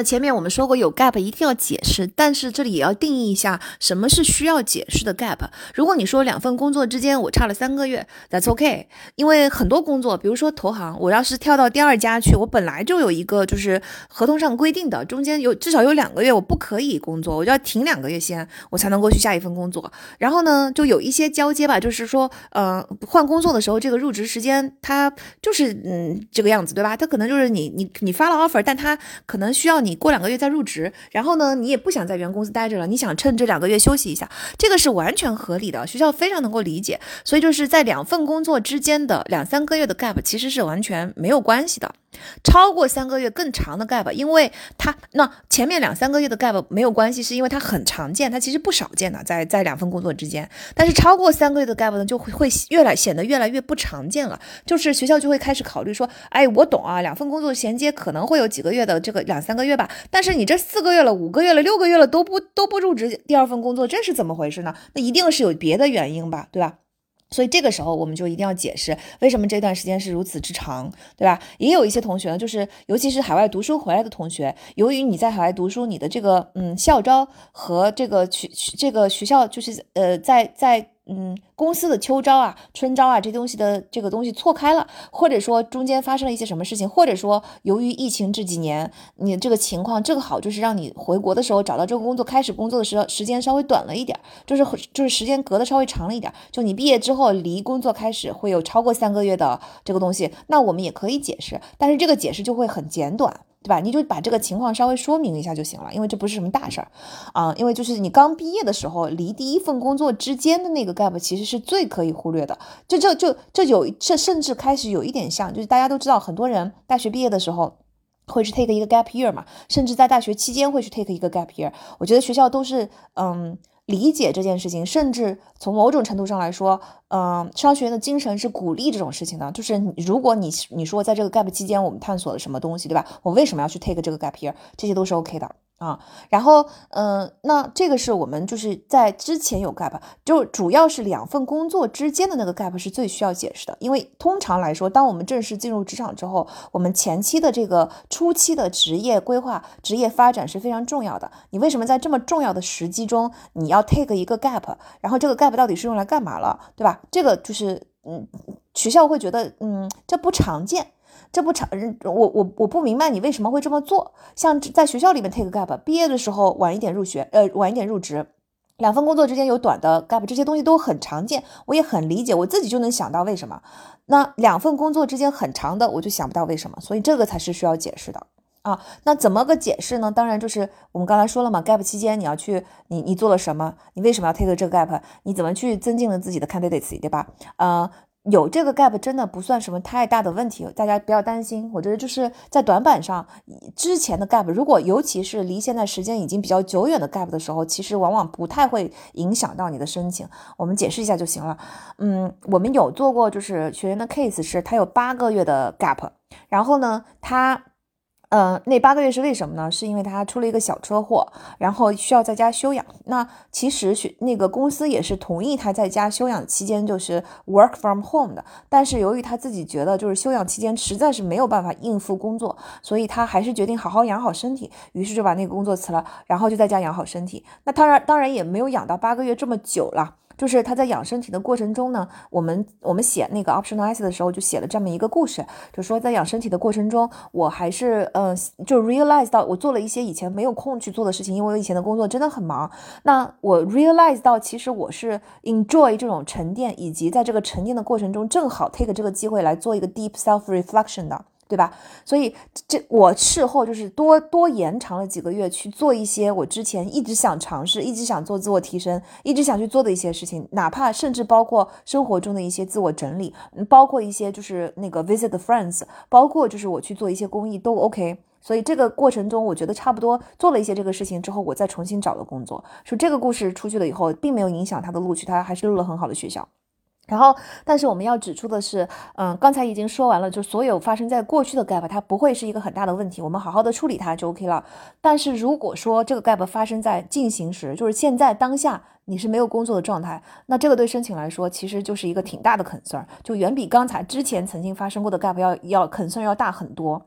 前面我们说过，有 gap 一定要解释，但是这里也要定义一下什么是需要解释的 gap。如果你说两份工作之间我差了三个月，That's OK，因为很多工作，比如说投行，我要是跳到第二家去，我本来就有一个就是合同上规定的，中间有至少有两个月我不可以工作，我就要停两个月先，我才能够去下一份工作。然后呢，就有一些交接吧，就是说，呃，换工作的时候，这个入职时间它就是嗯这个样子，对吧？它可能就是你你你发了 offer，但它可能需要。你你过两个月再入职，然后呢，你也不想在原公司待着了，你想趁这两个月休息一下，这个是完全合理的，学校非常能够理解。所以就是在两份工作之间的两三个月的 gap，其实是完全没有关系的。超过三个月更长的 gap，因为它那前面两三个月的 gap 没有关系，是因为它很常见，它其实不少见的，在在两份工作之间。但是超过三个月的 gap 呢，就会会越来显得越来越不常见了。就是学校就会开始考虑说，哎，我懂啊，两份工作衔接可能会有几个月的这个两三个月，但是你这四个月了、五个月了、六个月了都不都不入职第二份工作，这是怎么回事呢？那一定是有别的原因吧，对吧？所以这个时候我们就一定要解释为什么这段时间是如此之长，对吧？也有一些同学呢，就是尤其是海外读书回来的同学，由于你在海外读书，你的这个嗯校招和这个学这个学校就是呃在在。嗯，公司的秋招啊、春招啊，这东西的这个东西错开了，或者说中间发生了一些什么事情，或者说由于疫情这几年，你这个情况正好就是让你回国的时候找到这个工作，开始工作的时候时间稍微短了一点，就是就是时间隔的稍微长了一点，就你毕业之后离工作开始会有超过三个月的这个东西，那我们也可以解释，但是这个解释就会很简短。对吧？你就把这个情况稍微说明一下就行了，因为这不是什么大事儿啊。因为就是你刚毕业的时候，离第一份工作之间的那个 gap 其实是最可以忽略的。就这就这有这甚至开始有一点像，就是大家都知道，很多人大学毕业的时候会去 take 一个 gap year 嘛，甚至在大学期间会去 take 一个 gap year。我觉得学校都是嗯。理解这件事情，甚至从某种程度上来说，嗯，商学院的精神是鼓励这种事情的。就是如果你你说在这个 gap 期间我们探索了什么东西，对吧？我为什么要去 take 这个 gap year？这些都是 OK 的。啊，然后，嗯，那这个是我们就是在之前有 gap，就主要是两份工作之间的那个 gap 是最需要解释的，因为通常来说，当我们正式进入职场之后，我们前期的这个初期的职业规划、职业发展是非常重要的。你为什么在这么重要的时机中，你要 take 一个 gap？然后这个 gap 到底是用来干嘛了，对吧？这个就是，嗯，学校会觉得，嗯，这不常见。这不长，我我我不明白你为什么会这么做。像在学校里面 take gap，毕业的时候晚一点入学，呃，晚一点入职，两份工作之间有短的 gap，这些东西都很常见，我也很理解，我自己就能想到为什么。那两份工作之间很长的，我就想不到为什么，所以这个才是需要解释的啊。那怎么个解释呢？当然就是我们刚才说了嘛，gap 期间你要去，你你做了什么？你为什么要 take 这个 gap？你怎么去增进了自己的 candidates，对吧？呃。有这个 gap 真的不算什么太大的问题，大家不要担心。我觉得就是在短板上，之前的 gap，如果尤其是离现在时间已经比较久远的 gap 的时候，其实往往不太会影响到你的申请。我们解释一下就行了。嗯，我们有做过，就是学员的 case 是他有八个月的 gap，然后呢，他。嗯，那八个月是为什么呢？是因为他出了一个小车祸，然后需要在家休养。那其实学那个公司也是同意他在家休养期间就是 work from home 的，但是由于他自己觉得就是休养期间实在是没有办法应付工作，所以他还是决定好好养好身体，于是就把那个工作辞了，然后就在家养好身体。那当然，当然也没有养到八个月这么久了。就是他在养身体的过程中呢，我们我们写那个 optional essay 的时候就写了这么一个故事，就说在养身体的过程中，我还是嗯，就 realize 到我做了一些以前没有空去做的事情，因为我以前的工作真的很忙。那我 realize 到其实我是 enjoy 这种沉淀，以及在这个沉淀的过程中，正好 take 这个机会来做一个 deep self reflection 的。对吧？所以这我事后就是多多延长了几个月去做一些我之前一直想尝试、一直想做自我提升、一直想去做的一些事情，哪怕甚至包括生活中的一些自我整理，包括一些就是那个 visit friends，包括就是我去做一些公益都 OK。所以这个过程中，我觉得差不多做了一些这个事情之后，我再重新找了工作。说这个故事出去了以后，并没有影响他的录取，他还是录了很好的学校。然后，但是我们要指出的是，嗯，刚才已经说完了，就所有发生在过去的 gap，它不会是一个很大的问题，我们好好的处理它就 OK 了。但是如果说这个 gap 发生在进行时，就是现在当下你是没有工作的状态，那这个对申请来说其实就是一个挺大的 concern，就远比刚才之前曾经发生过的 gap 要要 concern 要大很多。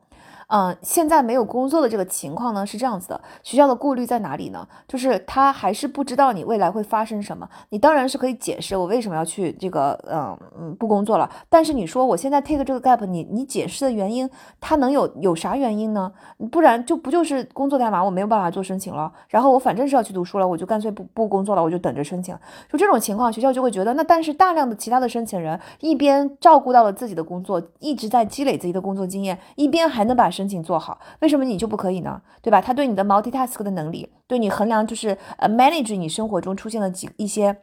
嗯，现在没有工作的这个情况呢是这样子的，学校的顾虑在哪里呢？就是他还是不知道你未来会发生什么。你当然是可以解释我为什么要去这个，嗯嗯，不工作了。但是你说我现在 take 这个 gap，你你解释的原因，他能有有啥原因呢？不然就不就是工作干嘛？我没有办法做申请了。然后我反正是要去读书了，我就干脆不不工作了，我就等着申请。就这种情况，学校就会觉得，那但是大量的其他的申请人一边照顾到了自己的工作，一直在积累自己的工作经验，一边还能把申申请做好，为什么你就不可以呢？对吧？他对你的 multitask 的能力，对你衡量就是呃 manage 你生活中出现了几一些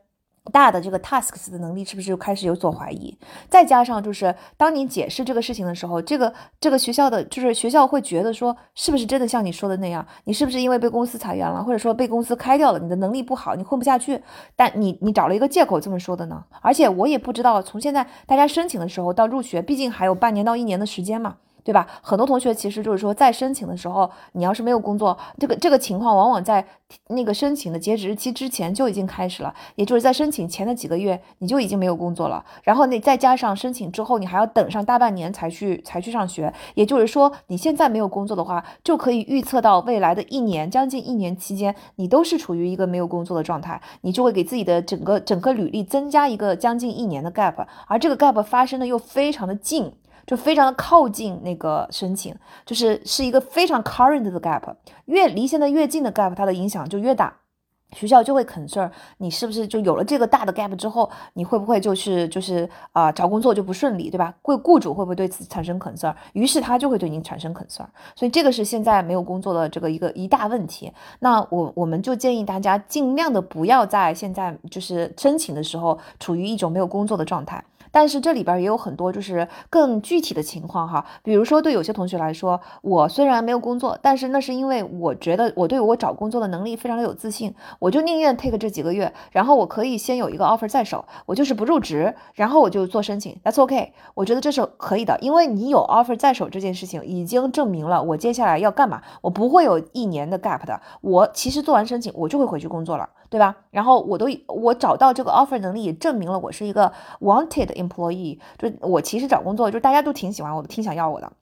大的这个 tasks 的能力，是不是就开始有所怀疑？再加上就是当你解释这个事情的时候，这个这个学校的就是学校会觉得说，是不是真的像你说的那样？你是不是因为被公司裁员了，或者说被公司开掉了，你的能力不好，你混不下去？但你你找了一个借口这么说的呢？而且我也不知道，从现在大家申请的时候到入学，毕竟还有半年到一年的时间嘛。对吧？很多同学其实就是说，在申请的时候，你要是没有工作，这个这个情况往往在那个申请的截止日期之前就已经开始了，也就是在申请前的几个月，你就已经没有工作了。然后你再加上申请之后，你还要等上大半年才去才去上学，也就是说，你现在没有工作的话，就可以预测到未来的一年，将近一年期间，你都是处于一个没有工作的状态，你就会给自己的整个整个履历增加一个将近一年的 gap，而这个 gap 发生的又非常的近。就非常的靠近那个申请，就是是一个非常 current 的 gap，越离现在越近的 gap，它的影响就越大，学校就会 concern 你是不是就有了这个大的 gap 之后，你会不会就是就是啊找工作就不顺利，对吧？会雇主会不会对此产生 concern？于是他就会对你产生 concern，所以这个是现在没有工作的这个一个一大问题。那我我们就建议大家尽量的不要在现在就是申请的时候处于一种没有工作的状态。但是这里边也有很多就是更具体的情况哈，比如说对有些同学来说，我虽然没有工作，但是那是因为我觉得我对我找工作的能力非常的有自信，我就宁愿 take 这几个月，然后我可以先有一个 offer 在手，我就是不入职，然后我就做申请，that's OK，我觉得这是可以的，因为你有 offer 在手这件事情已经证明了我接下来要干嘛，我不会有一年的 gap 的，我其实做完申请我就会回去工作了。对吧？然后我都我找到这个 offer 能力，也证明了我是一个 wanted employee。就我其实找工作，就大家都挺喜欢我，挺想要我的。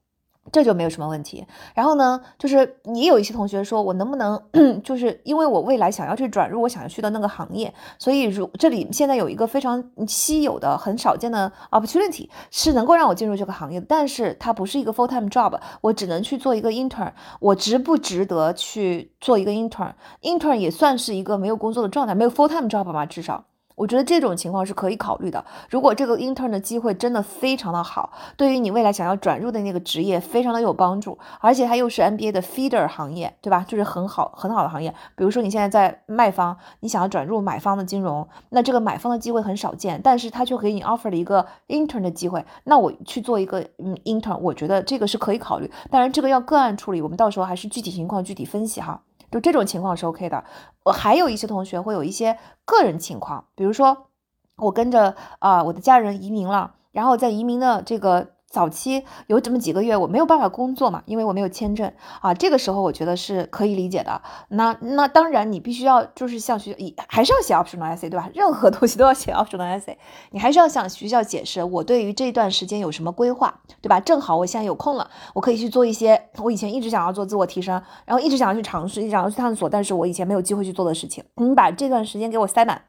这就没有什么问题。然后呢，就是也有一些同学说，我能不能，就是因为我未来想要去转入我想要去的那个行业，所以如这里现在有一个非常稀有的、很少见的 opportunity，是能够让我进入这个行业，但是它不是一个 full time job，我只能去做一个 intern，我值不值得去做一个 intern？intern 也算是一个没有工作的状态，没有 full time job 嘛，至少。我觉得这种情况是可以考虑的。如果这个 intern 的机会真的非常的好，对于你未来想要转入的那个职业非常的有帮助，而且它又是 NBA 的 feeder 行业，对吧？就是很好很好的行业。比如说你现在在卖方，你想要转入买方的金融，那这个买方的机会很少见，但是他却给你 offer 了一个 intern 的机会，那我去做一个嗯 intern，我觉得这个是可以考虑。当然这个要个案处理，我们到时候还是具体情况具体分析哈。就这种情况是 OK 的。我还有一些同学会有一些个人情况，比如说我跟着啊我的家人移民了，然后在移民的这个。早期有这么几个月，我没有办法工作嘛，因为我没有签证啊。这个时候我觉得是可以理解的。那那当然，你必须要就是向学校，还是要写 optional essay，对吧？任何东西都要写 optional essay，你还是要向学校解释我对于这段时间有什么规划，对吧？正好我现在有空了，我可以去做一些我以前一直想要做自我提升，然后一直想要去尝试，一想要去探索，但是我以前没有机会去做的事情。你把这段时间给我塞满，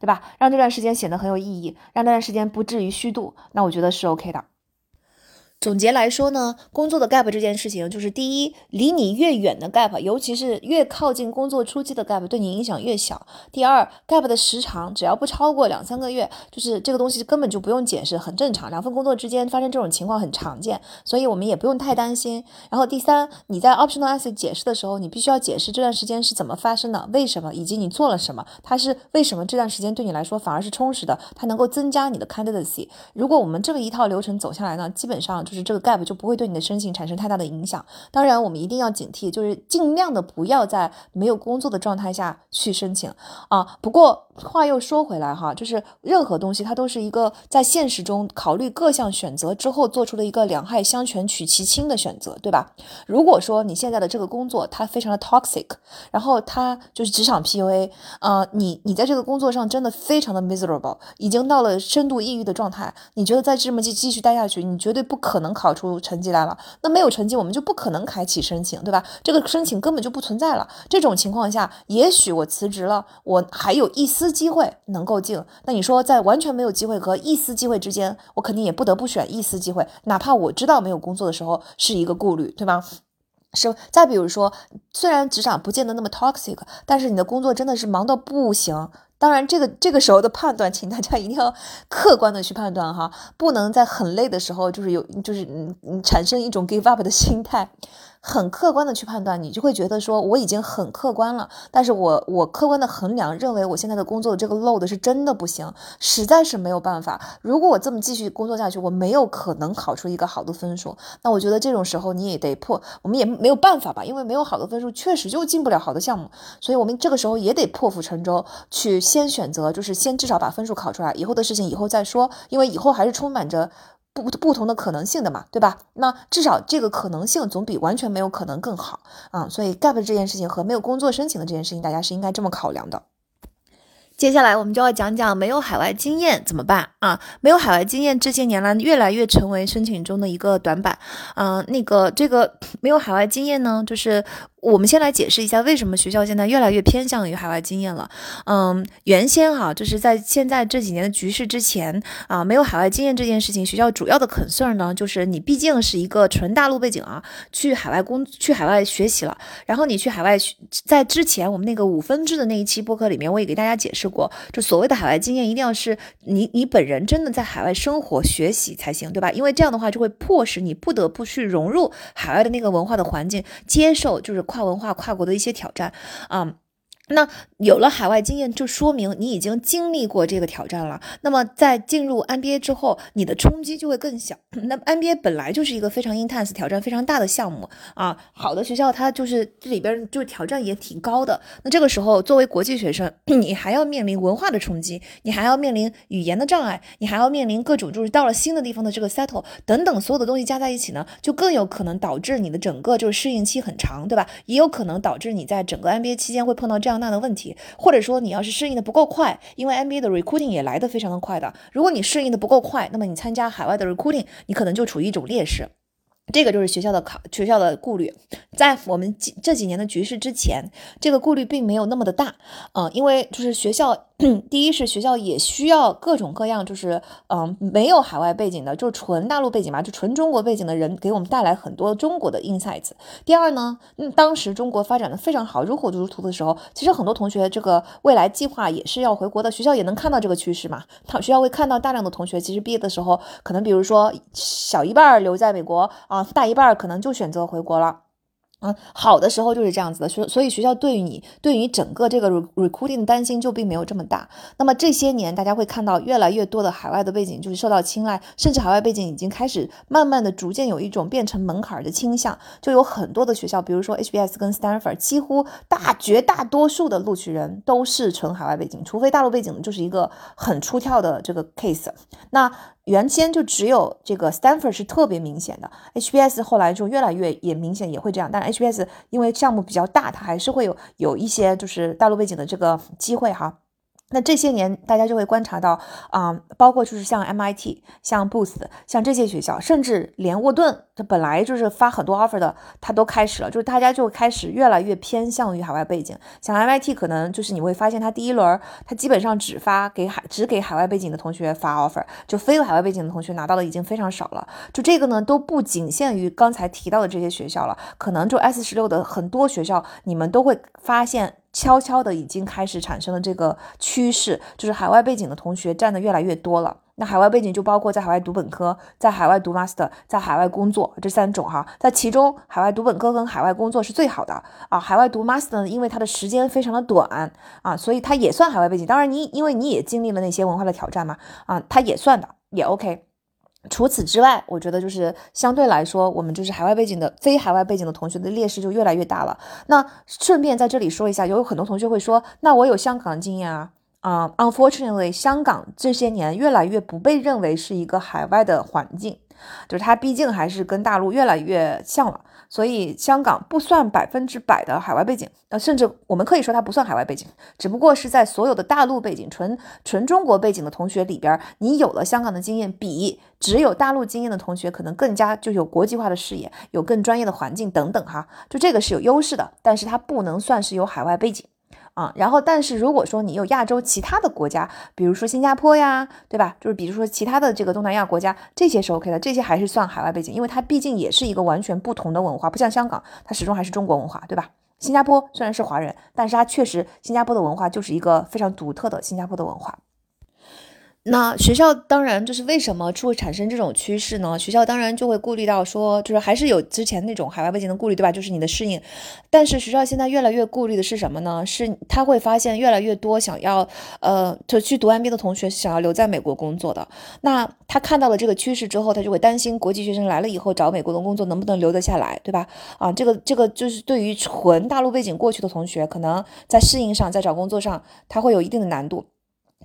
对吧？让这段时间显得很有意义，让这段时间不至于虚度，那我觉得是 OK 的。总结来说呢，工作的 gap 这件事情，就是第一，离你越远的 gap，尤其是越靠近工作初期的 gap，对你影响越小。第二，gap 的时长只要不超过两三个月，就是这个东西根本就不用解释，很正常。两份工作之间发生这种情况很常见，所以我们也不用太担心。然后第三，你在 optional essay 解释的时候，你必须要解释这段时间是怎么发生的，为什么，以及你做了什么，它是为什么这段时间对你来说反而是充实的，它能够增加你的 candidacy。如果我们这么一套流程走下来呢，基本上。就是这个 gap 就不会对你的申请产生太大的影响。当然，我们一定要警惕，就是尽量的不要在没有工作的状态下去申请啊。不过话又说回来哈，就是任何东西它都是一个在现实中考虑各项选择之后做出的一个两害相权取其轻的选择，对吧？如果说你现在的这个工作它非常的 toxic，然后它就是职场 PUA，呃，你你在这个工作上真的非常的 miserable，已经到了深度抑郁的状态，你觉得再这么继继续待下去，你绝对不可。能考出成绩来了，那没有成绩，我们就不可能开启申请，对吧？这个申请根本就不存在了。这种情况下，也许我辞职了，我还有一丝机会能够进。那你说，在完全没有机会和一丝机会之间，我肯定也不得不选一丝机会，哪怕我知道没有工作的时候是一个顾虑，对吗？是。再比如说，虽然职场不见得那么 toxic，但是你的工作真的是忙到不行。当然，这个这个时候的判断，请大家一定要客观的去判断哈，不能在很累的时候，就是有就是嗯嗯产生一种 give up 的心态。很客观的去判断，你就会觉得说我已经很客观了，但是我我客观的衡量，认为我现在的工作这个 load 是真的不行，实在是没有办法。如果我这么继续工作下去，我没有可能考出一个好的分数。那我觉得这种时候你也得破，我们也没有办法吧，因为没有好的分数，确实就进不了好的项目。所以我们这个时候也得破釜沉舟，去先选择，就是先至少把分数考出来，以后的事情以后再说，因为以后还是充满着。不不同的可能性的嘛，对吧？那至少这个可能性总比完全没有可能更好啊。所以 gap 这件事情和没有工作申请的这件事情，大家是应该这么考量的。接下来我们就要讲讲没有海外经验怎么办啊？没有海外经验这些年来越来越成为申请中的一个短板。嗯，那个这个没有海外经验呢，就是。我们先来解释一下，为什么学校现在越来越偏向于海外经验了。嗯，原先哈，就是在现在这几年的局势之前啊，没有海外经验这件事情，学校主要的 concern 呢，就是你毕竟是一个纯大陆背景啊，去海外工去海外学习了，然后你去海外学在之前我们那个五分制的那一期播客里面，我也给大家解释过，就所谓的海外经验，一定要是你你本人真的在海外生活学习才行，对吧？因为这样的话就会迫使你不得不去融入海外的那个文化的环境，接受就是。跨文化、跨国的一些挑战，啊。那有了海外经验，就说明你已经经历过这个挑战了。那么在进入 NBA 之后，你的冲击就会更小。那 NBA 本来就是一个非常 intense、挑战非常大的项目啊。好的学校它就是这里边就挑战也挺高的。那这个时候，作为国际学生，你还要面临文化的冲击，你还要面临语言的障碍，你还要面临各种就是到了新的地方的这个 settle 等等所有的东西加在一起呢，就更有可能导致你的整个就是适应期很长，对吧？也有可能导致你在整个 NBA 期间会碰到这样。大的问题，或者说你要是适应的不够快，因为 MBA 的 recruiting 也来的非常的快的。如果你适应的不够快，那么你参加海外的 recruiting，你可能就处于一种劣势。这个就是学校的考学校的顾虑，在我们这几年的局势之前，这个顾虑并没有那么的大，嗯，因为就是学校。第一是学校也需要各种各样，就是嗯没有海外背景的，就是纯大陆背景嘛，就纯中国背景的人给我们带来很多中国的 insights。第二呢，嗯，当时中国发展的非常好，如火如荼的时候，其实很多同学这个未来计划也是要回国的，学校也能看到这个趋势嘛。他学校会看到大量的同学，其实毕业的时候，可能比如说小一半留在美国啊，大一半可能就选择回国了。嗯，好的时候就是这样子的，所所以学校对于你对于整个这个 recruiting 的担心就并没有这么大。那么这些年大家会看到越来越多的海外的背景就是受到青睐，甚至海外背景已经开始慢慢的逐渐有一种变成门槛的倾向。就有很多的学校，比如说 HBS 跟 Stanford，几乎大绝大多数的录取人都是纯海外背景，除非大陆背景就是一个很出挑的这个 case。那原先就只有这个 Stanford 是特别明显的，HBS 后来就越来越也明显也会这样，但是 HBS 因为项目比较大，它还是会有有一些就是大陆背景的这个机会哈。那这些年，大家就会观察到啊，包括就是像 MIT、像 Booth、像这些学校，甚至连沃顿，它本来就是发很多 offer 的，它都开始了，就是大家就开始越来越偏向于海外背景。像 MIT 可能就是你会发现，它第一轮它基本上只发给海只给海外背景的同学发 offer，就非海外背景的同学拿到的已经非常少了。就这个呢，都不仅限于刚才提到的这些学校了，可能就 S 十六的很多学校，你们都会发现。悄悄的已经开始产生了这个趋势，就是海外背景的同学占的越来越多了。那海外背景就包括在海外读本科、在海外读 master、在海外工作这三种哈。在其中，海外读本科跟海外工作是最好的啊。海外读 master 呢，因为它的时间非常的短啊，所以它也算海外背景。当然，你因为你也经历了那些文化的挑战嘛啊，它也算的，也 OK。除此之外，我觉得就是相对来说，我们就是海外背景的非海外背景的同学的劣势就越来越大了。那顺便在这里说一下，有很多同学会说，那我有香港经验啊，啊，unfortunately，香港这些年越来越不被认为是一个海外的环境。就是它毕竟还是跟大陆越来越像了，所以香港不算百分之百的海外背景，呃，甚至我们可以说它不算海外背景，只不过是在所有的大陆背景、纯纯中国背景的同学里边，你有了香港的经验，比只有大陆经验的同学可能更加就有国际化的视野，有更专业的环境等等哈，就这个是有优势的，但是它不能算是有海外背景。啊，然后，但是如果说你有亚洲其他的国家，比如说新加坡呀，对吧？就是比如说其他的这个东南亚国家，这些是 OK 的，这些还是算海外背景，因为它毕竟也是一个完全不同的文化，不像香港，它始终还是中国文化，对吧？新加坡虽然是华人，但是它确实新加坡的文化就是一个非常独特的新加坡的文化。那学校当然就是为什么会产生这种趋势呢？学校当然就会顾虑到说，就是还是有之前那种海外背景的顾虑，对吧？就是你的适应。但是学校现在越来越顾虑的是什么呢？是他会发现越来越多想要呃就去读 MBA 的同学想要留在美国工作的。那他看到了这个趋势之后，他就会担心国际学生来了以后找美国的工作能不能留得下来，对吧？啊，这个这个就是对于纯大陆背景过去的同学，可能在适应上，在找工作上，他会有一定的难度。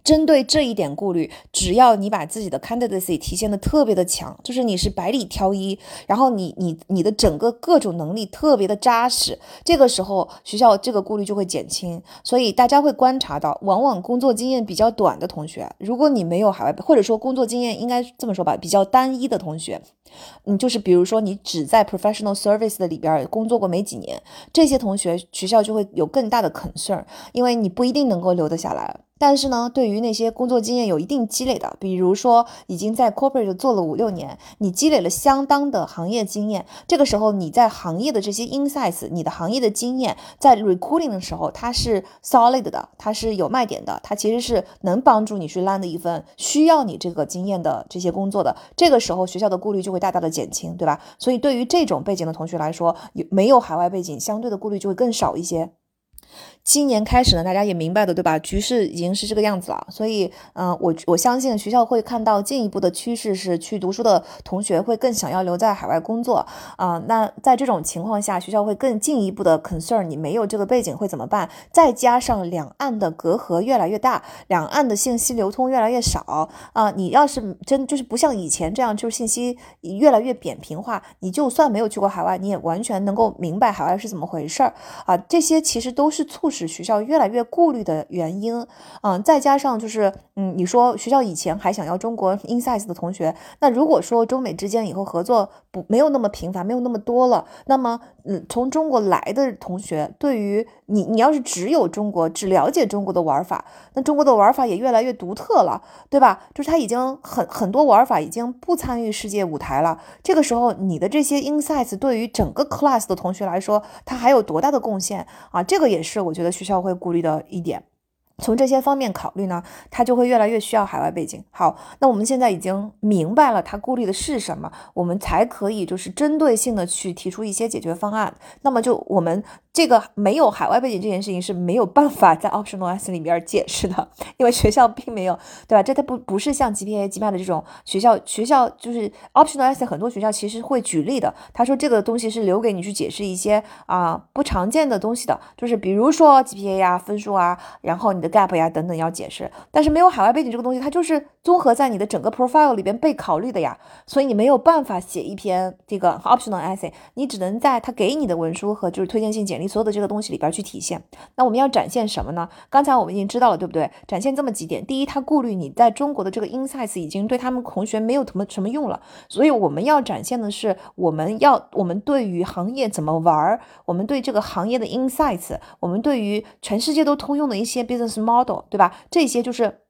针对这一点顾虑，只要你把自己的 candidacy 体现的特别的强，就是你是百里挑一，然后你你你的整个各种能力特别的扎实，这个时候学校这个顾虑就会减轻。所以大家会观察到，往往工作经验比较短的同学，如果你没有海外，或者说工作经验应该这么说吧，比较单一的同学，嗯，就是比如说你只在 professional service 的里边工作过没几年，这些同学学校就会有更大的 concern，因为你不一定能够留得下来。但是呢，对于那些工作经验有一定积累的，比如说已经在 corporate 做了五六年，你积累了相当的行业经验，这个时候你在行业的这些 insights，你的行业的经验，在 recruiting 的时候，它是 solid 的，它是有卖点的，它其实是能帮助你去 land 一份需要你这个经验的这些工作的。这个时候学校的顾虑就会大大的减轻，对吧？所以对于这种背景的同学来说，有没有海外背景，相对的顾虑就会更少一些。今年开始呢，大家也明白的，对吧？局势已经是这个样子了，所以，嗯，我我相信学校会看到进一步的趋势是，去读书的同学会更想要留在海外工作啊。那在这种情况下，学校会更进一步的 concern 你没有这个背景会怎么办？再加上两岸的隔阂越来越大，两岸的信息流通越来越少啊。你要是真就是不像以前这样，就是信息越来越扁平化，你就算没有去过海外，你也完全能够明白海外是怎么回事儿啊。这些其实都是促使。使学校越来越顾虑的原因。嗯，再加上就是，嗯，你说学校以前还想要中国 insights 的同学，那如果说中美之间以后合作不没有那么频繁，没有那么多了，那么，嗯，从中国来的同学，对于你，你要是只有中国，只了解中国的玩法，那中国的玩法也越来越独特了，对吧？就是他已经很很多玩法已经不参与世界舞台了。这个时候，你的这些 insights 对于整个 class 的同学来说，他还有多大的贡献啊？这个也是我觉得学校会顾虑的一点。从这些方面考虑呢，他就会越来越需要海外背景。好，那我们现在已经明白了他顾虑的是什么，我们才可以就是针对性的去提出一些解决方案。那么就我们。这个没有海外背景这件事情是没有办法在 optional S 里面解释的，因为学校并没有，对吧？这它不不是像 GPA、GMA 的这种学校，学校就是 optional S 很多学校其实会举例的。他说这个东西是留给你去解释一些啊不常见的东西的，就是比如说 GPA 呀、分数啊，然后你的 gap 呀等等要解释。但是没有海外背景这个东西，它就是综合在你的整个 profile 里边被考虑的呀，所以你没有办法写一篇这个 optional essay，你只能在他给你的文书和就是推荐信简历。所有的这个东西里边去体现，那我们要展现什么呢？刚才我们已经知道了，对不对？展现这么几点：第一，他顾虑你在中国的这个 insights 已经对他们同学没有什么什么用了，所以我们要展现的是，我们要我们对于行业怎么玩，我们对这个行业的 insights，我们对于全世界都通用的一些 business model，对吧？这些就是。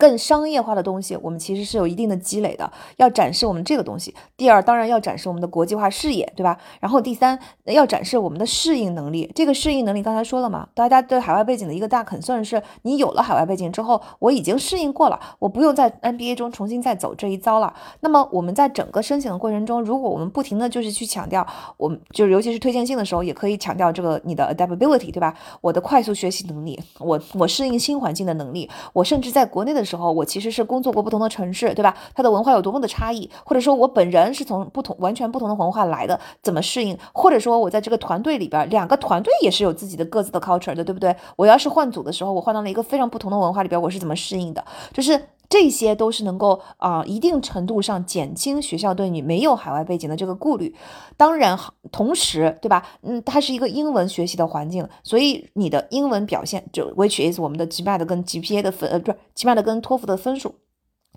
更商业化的东西，我们其实是有一定的积累的，要展示我们这个东西。第二，当然要展示我们的国际化视野，对吧？然后第三，要展示我们的适应能力。这个适应能力刚才说了嘛，大家对海外背景的一个大肯算是，你有了海外背景之后，我已经适应过了，我不用在 NBA 中重新再走这一遭了。那么我们在整个申请的过程中，如果我们不停的就是去强调，我们就是尤其是推荐信的时候，也可以强调这个你的 adaptability，对吧？我的快速学习能力，我我适应新环境的能力，我甚至在国内的。时候，我其实是工作过不同的城市，对吧？它的文化有多么的差异，或者说我本人是从不同完全不同的文化来的，怎么适应？或者说我在这个团队里边，两个团队也是有自己的各自的 culture 的，对不对？我要是换组的时候，我换到了一个非常不同的文化里边，我是怎么适应的？就是这些都是能够啊一定程度上减轻学校对你没有海外背景的这个顾虑。当然，同时，对吧？嗯，它是一个英文学习的环境，所以你的英文表现就 which is 我们的 GMAT 跟 GPA 的分呃不是 GMAT 跟托福的分数。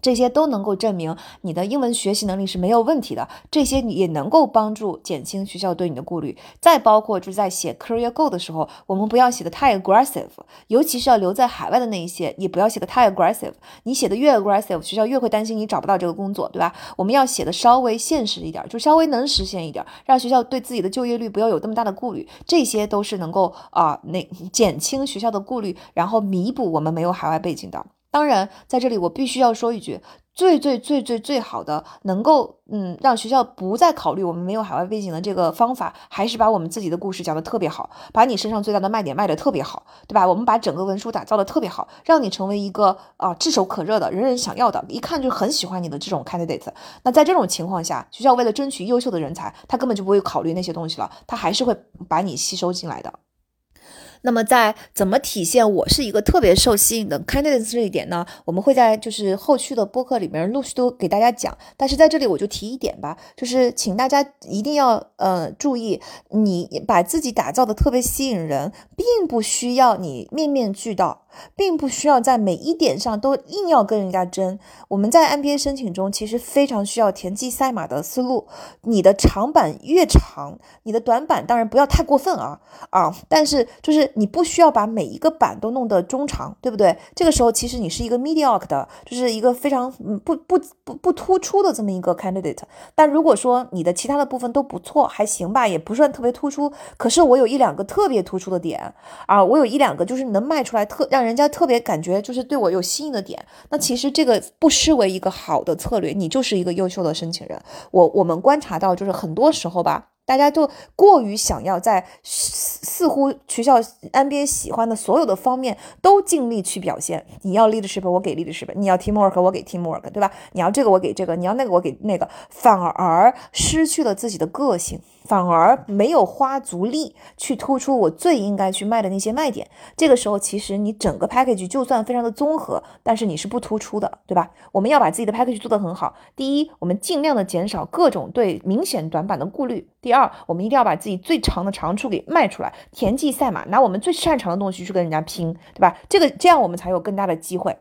这些都能够证明你的英文学习能力是没有问题的，这些也能够帮助减轻学校对你的顾虑。再包括就是在写 career goal 的时候，我们不要写的太 aggressive，尤其是要留在海外的那一些，也不要写的太 aggressive。你写的越 aggressive，学校越会担心你找不到这个工作，对吧？我们要写的稍微现实一点，就稍微能实现一点，让学校对自己的就业率不要有那么大的顾虑。这些都是能够啊，那减轻学校的顾虑，然后弥补我们没有海外背景的。当然，在这里我必须要说一句，最最最最最好的能够嗯让学校不再考虑我们没有海外背景的这个方法，还是把我们自己的故事讲得特别好，把你身上最大的卖点卖得特别好，对吧？我们把整个文书打造的特别好，让你成为一个啊炙手可热的人人想要的，一看就很喜欢你的这种 candidate。那在这种情况下，学校为了争取优秀的人才，他根本就不会考虑那些东西了，他还是会把你吸收进来的。那么在怎么体现我是一个特别受吸引的 candidate 这一点呢？我们会在就是后续的播客里面陆续都给大家讲。但是在这里我就提一点吧，就是请大家一定要呃注意，你把自己打造的特别吸引人，并不需要你面面俱到。并不需要在每一点上都硬要跟人家争。我们在 MBA 申请中其实非常需要田忌赛马的思路。你的长板越长，你的短板当然不要太过分啊啊！但是就是你不需要把每一个板都弄得中长，对不对？这个时候其实你是一个 mediocre 的，就是一个非常不不不不突出的这么一个 candidate。但如果说你的其他的部分都不错，还行吧，也不算特别突出。可是我有一两个特别突出的点啊，我有一两个就是能卖出来特让。人家特别感觉就是对我有吸引的点，那其实这个不失为一个好的策略，你就是一个优秀的申请人。我我们观察到，就是很多时候吧，大家就过于想要在似乎学校 NBA 喜欢的所有的方面都尽力去表现。你要 leadership，我给 leadership；你要 teamwork，我给 teamwork，对吧？你要这个我给这个，你要那个我给那个，反而失去了自己的个性。反而没有花足力去突出我最应该去卖的那些卖点。这个时候，其实你整个 package 就算非常的综合，但是你是不突出的，对吧？我们要把自己的 package 做得很好。第一，我们尽量的减少各种对明显短板的顾虑；第二，我们一定要把自己最长的长处给卖出来，田忌赛马，拿我们最擅长的东西去跟人家拼，对吧？这个这样我们才有更大的机会。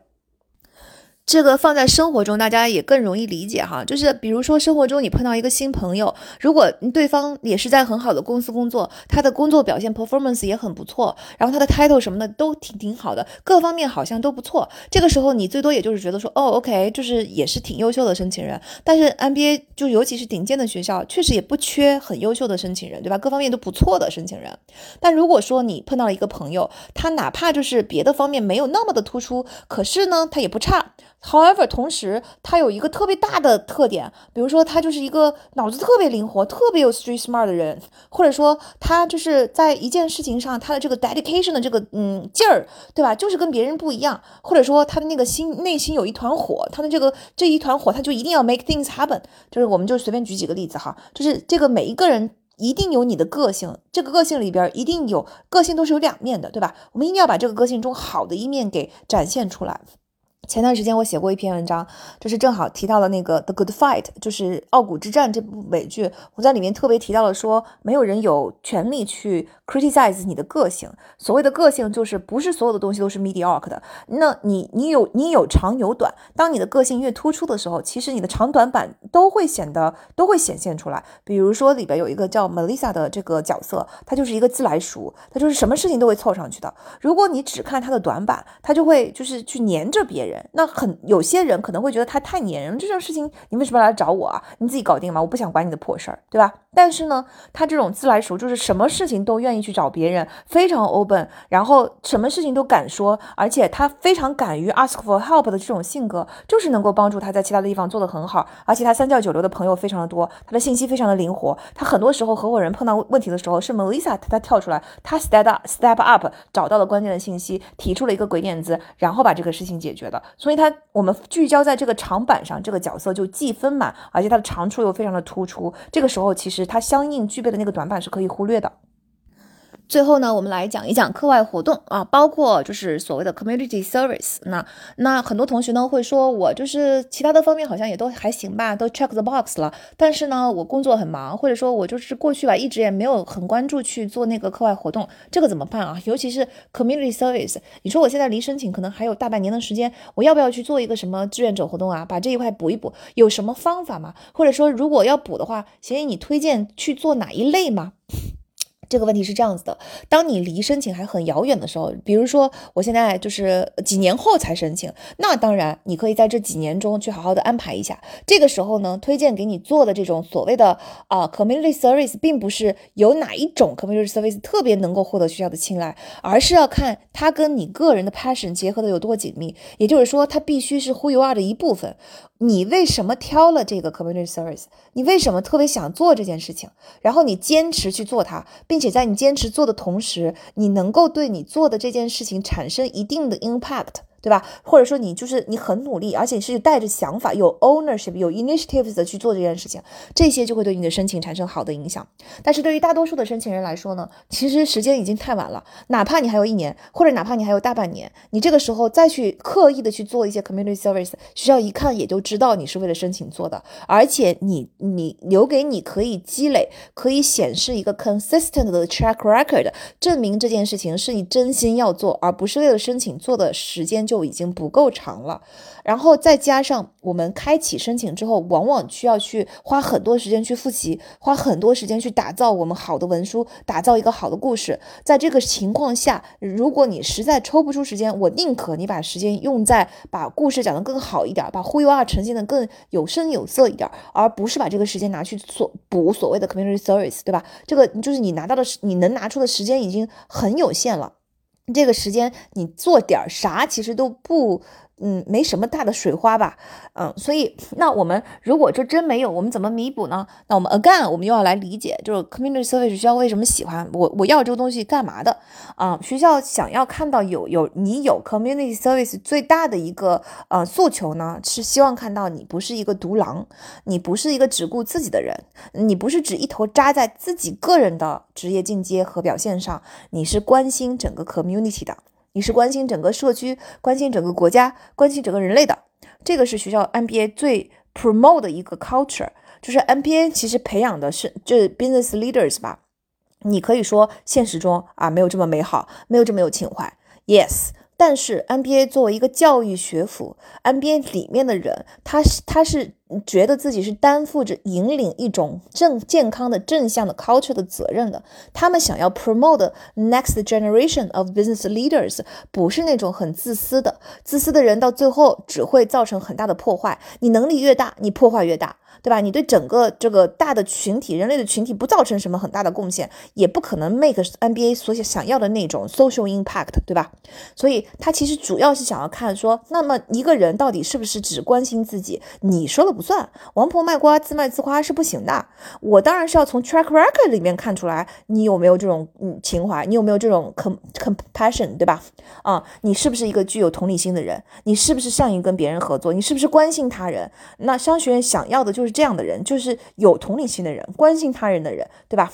这个放在生活中，大家也更容易理解哈。就是比如说，生活中你碰到一个新朋友，如果对方也是在很好的公司工作，他的工作表现 performance 也很不错，然后他的 title 什么的都挺挺好的，各方面好像都不错。这个时候，你最多也就是觉得说，哦，OK，就是也是挺优秀的申请人。但是 MBA 就尤其是顶尖的学校，确实也不缺很优秀的申请人，对吧？各方面都不错的申请人。但如果说你碰到了一个朋友，他哪怕就是别的方面没有那么的突出，可是呢，他也不差。However，同时他有一个特别大的特点，比如说他就是一个脑子特别灵活、特别有 street smart 的人，或者说他就是在一件事情上他的这个 dedication 的这个嗯劲儿，对吧？就是跟别人不一样，或者说他的那个心内心有一团火，他的这个这一团火他就一定要 make things happen。就是我们就随便举几个例子哈，就是这个每一个人一定有你的个性，这个个性里边一定有个性都是有两面的，对吧？我们一定要把这个个性中好的一面给展现出来。前段时间我写过一篇文章，就是正好提到了那个《The Good Fight》，就是《傲骨之战》这部美剧。我在里面特别提到了说，没有人有权利去 criticize 你的个性。所谓的个性，就是不是所有的东西都是 mediocre 的。那你你有你有长有短，当你的个性越突出的时候，其实你的长短板都会显得都会显现出来。比如说里边有一个叫 Melissa 的这个角色，她就是一个自来熟，她就是什么事情都会凑上去的。如果你只看她的短板，她就会就是去黏着别人。那很有些人可能会觉得他太黏人，这种事情你为什么要来找我啊？你自己搞定吗？我不想管你的破事儿，对吧？但是呢，他这种自来熟，就是什么事情都愿意去找别人，非常 open，然后什么事情都敢说，而且他非常敢于 ask for help 的这种性格，就是能够帮助他在其他的地方做得很好。而且他三教九流的朋友非常的多，他的信息非常的灵活。他很多时候合伙人碰到问题的时候，是 Melissa 他跳出来，他 step up step up 找到了关键的信息，提出了一个鬼点子，然后把这个事情解决的。所以，他我们聚焦在这个长板上，这个角色就既丰满，而且他的长处又非常的突出。这个时候，其实他相应具备的那个短板是可以忽略的。最后呢，我们来讲一讲课外活动啊，包括就是所谓的 community service。那那很多同学呢会说，我就是其他的方面好像也都还行吧，都 check the box 了。但是呢，我工作很忙，或者说我就是过去吧，一直也没有很关注去做那个课外活动，这个怎么办啊？尤其是 community service，你说我现在离申请可能还有大半年的时间，我要不要去做一个什么志愿者活动啊？把这一块补一补，有什么方法吗？或者说，如果要补的话，协议你推荐去做哪一类吗？这个问题是这样子的，当你离申请还很遥远的时候，比如说我现在就是几年后才申请，那当然你可以在这几年中去好好的安排一下。这个时候呢，推荐给你做的这种所谓的啊 community service，并不是有哪一种 community service 特别能够获得学校的青睐，而是要看它跟你个人的 passion 结合的有多紧密。也就是说，它必须是 who you are 的一部分。你为什么挑了这个 community service？你为什么特别想做这件事情？然后你坚持去做它，并且在你坚持做的同时，你能够对你做的这件事情产生一定的 impact。对吧？或者说你就是你很努力，而且是带着想法、有 ownership、有 initiatives 的去做这件事情，这些就会对你的申请产生好的影响。但是对于大多数的申请人来说呢，其实时间已经太晚了。哪怕你还有一年，或者哪怕你还有大半年，你这个时候再去刻意的去做一些 community service，学校一看也就知道你是为了申请做的，而且你你留给你可以积累、可以显示一个 consistent 的 track record，证明这件事情是你真心要做，而不是为了申请做的时间就。就已经不够长了，然后再加上我们开启申请之后，往往需要去花很多时间去复习，花很多时间去打造我们好的文书，打造一个好的故事。在这个情况下，如果你实在抽不出时间，我宁可你把时间用在把故事讲得更好一点，把忽悠二呈现的更有声有色一点，而不是把这个时间拿去所补所谓的 community service，对吧？这个就是你拿到的，你能拿出的时间已经很有限了。这个时间你做点啥，其实都不嗯，没什么大的水花吧，嗯，所以那我们如果这真没有，我们怎么弥补呢？那我们 again，我们又要来理解，就是 community service 学校为什么喜欢我，我要这个东西干嘛的？啊，学校想要看到有有你有 community service 最大的一个呃诉求呢，是希望看到你不是一个独狼，你不是一个只顾自己的人，你不是只一头扎在自己个人的职业进阶和表现上，你是关心整个 community 的。你是关心整个社区、关心整个国家、关心整个人类的，这个是学校 MBA 最 promote 的一个 culture，就是 MBA 其实培养的是就是 business leaders 吧。你可以说现实中啊没有这么美好，没有这么有情怀，yes。但是 MBA 作为一个教育学府，MBA 里面的人，他是他是。觉得自己是担负着引领一种正健康的正向的 culture 的责任的，他们想要 promote next generation of business leaders，不是那种很自私的，自私的人到最后只会造成很大的破坏。你能力越大，你破坏越大，对吧？你对整个这个大的群体、人类的群体不造成什么很大的贡献，也不可能 make NBA 所想要的那种 social impact，对吧？所以他其实主要是想要看说，那么一个人到底是不是只关心自己？你说了不。算王婆卖瓜，自卖自夸是不行的。我当然是要从 track record 里面看出来，你有没有这种嗯情怀，你有没有这种 com compassion，对吧？啊，你是不是一个具有同理心的人？你是不是善于跟别人合作？你是不是关心他人？那商学院想要的就是这样的人，就是有同理心的人，关心他人的人，对吧？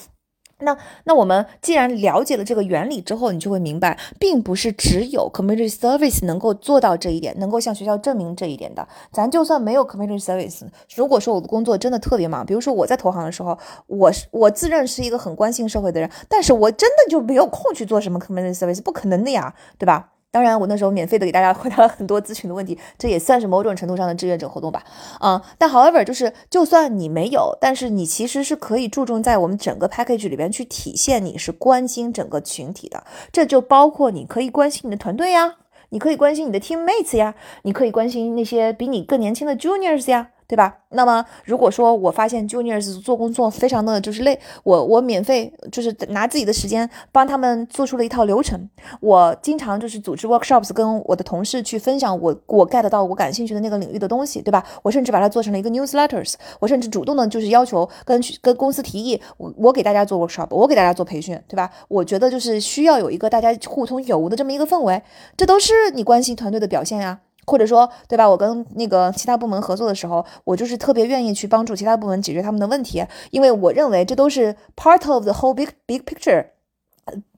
那那我们既然了解了这个原理之后，你就会明白，并不是只有 community service 能够做到这一点，能够向学校证明这一点的。咱就算没有 community service，如果说我的工作真的特别忙，比如说我在投行的时候，我是我自认是一个很关心社会的人，但是我真的就没有空去做什么 community service，不可能的呀，对吧？当然，我那时候免费的给大家回答了很多咨询的问题，这也算是某种程度上的志愿者活动吧。啊，但 however，就是就算你没有，但是你其实是可以注重在我们整个 package 里边去体现你是关心整个群体的。这就包括你可以关心你的团队呀，你可以关心你的 teammates 呀，你可以关心那些比你更年轻的 juniors 呀。对吧？那么如果说我发现 juniors 做工作非常的就是累，我我免费就是拿自己的时间帮他们做出了一套流程。我经常就是组织 workshops，跟我的同事去分享我我 get 到我感兴趣的那个领域的东西，对吧？我甚至把它做成了一个 newsletters。我甚至主动的就是要求跟跟公司提议，我我给大家做 workshop，我给大家做培训，对吧？我觉得就是需要有一个大家互通有无的这么一个氛围，这都是你关系团队的表现呀。或者说，对吧？我跟那个其他部门合作的时候，我就是特别愿意去帮助其他部门解决他们的问题，因为我认为这都是 part of the whole big big picture。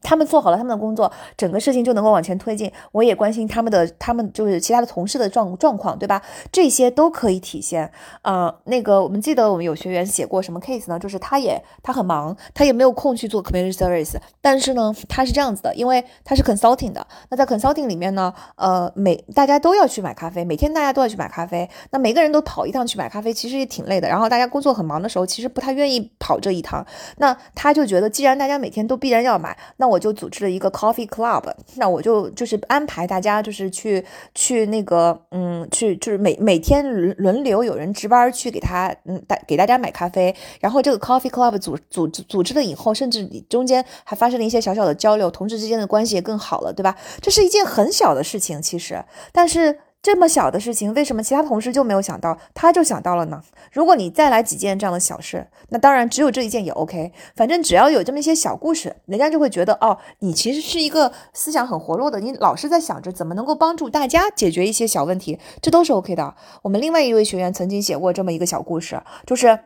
他们做好了他们的工作，整个事情就能够往前推进。我也关心他们的，他们就是其他的同事的状状况，对吧？这些都可以体现。呃，那个我们记得我们有学员写过什么 case 呢？就是他也他很忙，他也没有空去做 community service，但是呢，他是这样子的，因为他是 consulting 的。那在 consulting 里面呢，呃，每大家都要去买咖啡，每天大家都要去买咖啡。那每个人都跑一趟去买咖啡，其实也挺累的。然后大家工作很忙的时候，其实不太愿意跑这一趟。那他就觉得，既然大家每天都必然要买，那我就组织了一个 coffee club，那我就就是安排大家就是去去那个嗯去就是每每天轮轮流有人值班去给他嗯大给大家买咖啡，然后这个 coffee club 组组组织了以后，甚至中间还发生了一些小小的交流，同事之间的关系也更好了，对吧？这是一件很小的事情，其实，但是。这么小的事情，为什么其他同事就没有想到，他就想到了呢？如果你再来几件这样的小事，那当然只有这一件也 OK。反正只要有这么一些小故事，人家就会觉得哦，你其实是一个思想很活络的，你老是在想着怎么能够帮助大家解决一些小问题，这都是 OK 的。我们另外一位学员曾经写过这么一个小故事，就是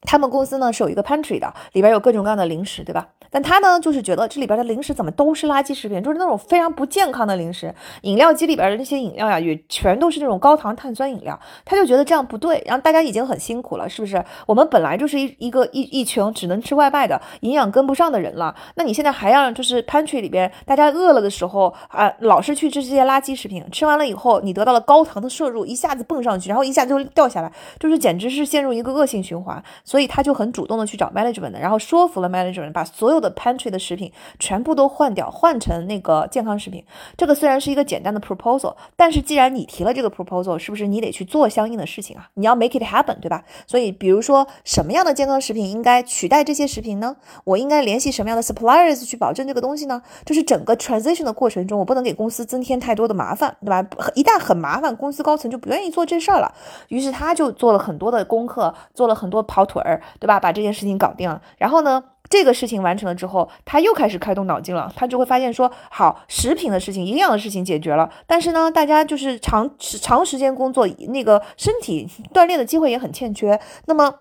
他们公司呢是有一个 pantry 的，里边有各种各样的零食，对吧？但他呢，就是觉得这里边的零食怎么都是垃圾食品，就是那种非常不健康的零食。饮料机里边的那些饮料呀，也全都是那种高糖碳酸饮料。他就觉得这样不对。然后大家已经很辛苦了，是不是？我们本来就是一一个一一群只能吃外卖的，营养跟不上的人了。那你现在还要就是 pantry 里边，大家饿了的时候啊，老是去吃这些垃圾食品，吃完了以后，你得到了高糖的摄入，一下子蹦上去，然后一下就掉下来，就是简直是陷入一个恶性循环。所以他就很主动的去找 management，然后说服了 management，把所有的 pantry 的食品全部都换掉，换成那个健康食品。这个虽然是一个简单的 proposal，但是既然你提了这个 proposal，是不是你得去做相应的事情啊？你要 make it happen，对吧？所以，比如说什么样的健康食品应该取代这些食品呢？我应该联系什么样的 suppliers 去保证这个东西呢？就是整个 transition 的过程中，我不能给公司增添太多的麻烦，对吧？一旦很麻烦，公司高层就不愿意做这事儿了。于是他就做了很多的功课，做了很多跑腿儿，对吧？把这件事情搞定了。然后呢，这个事情完成了之后，他又开始开动脑筋了。他就会发现说，好，食品的事情、营养的事情解决了，但是呢，大家就是长长时间工作，那个身体锻炼的机会也很欠缺。那么。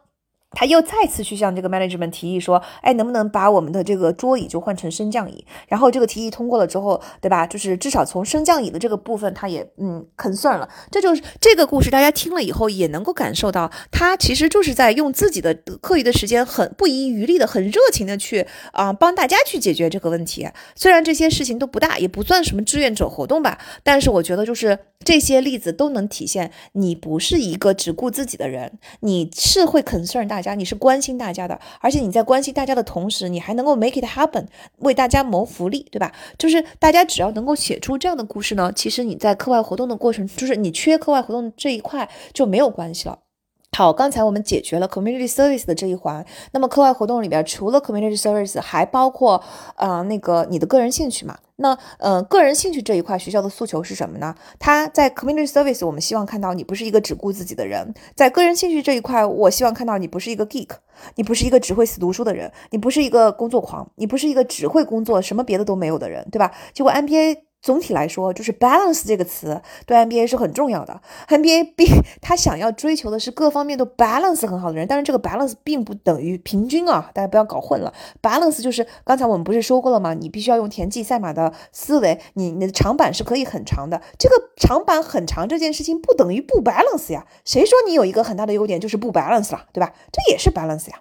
他又再次去向这个 management 提议说，哎，能不能把我们的这个桌椅就换成升降椅？然后这个提议通过了之后，对吧？就是至少从升降椅的这个部分，他也嗯 concern 了。这就是这个故事，大家听了以后也能够感受到，他其实就是在用自己的课余的时间，很不遗余力的、很热情的去啊帮大家去解决这个问题。虽然这些事情都不大，也不算什么志愿者活动吧，但是我觉得就是这些例子都能体现，你不是一个只顾自己的人，你是会 concern 大。家你是关心大家的，而且你在关心大家的同时，你还能够 make it happen，为大家谋福利，对吧？就是大家只要能够写出这样的故事呢，其实你在课外活动的过程，就是你缺课外活动这一块就没有关系了。好，刚才我们解决了 community service 的这一环，那么课外活动里边除了 community service，还包括呃那个你的个人兴趣嘛？那呃个人兴趣这一块，学校的诉求是什么呢？他在 community service，我们希望看到你不是一个只顾自己的人，在个人兴趣这一块，我希望看到你不是一个 geek，你不是一个只会死读书的人，你不是一个工作狂，你不是一个只会工作什么别的都没有的人，对吧？结果 MBA。总体来说，就是 balance 这个词对 NBA 是很重要的。NBA 并 他想要追求的是各方面都 balance 很好的人，但是这个 balance 并不等于平均啊，大家不要搞混了。balance 就是刚才我们不是说过了吗？你必须要用田忌赛马的思维，你你的长板是可以很长的。这个长板很长这件事情不等于不 balance 呀？谁说你有一个很大的优点就是不 balance 了，对吧？这也是 balance 呀。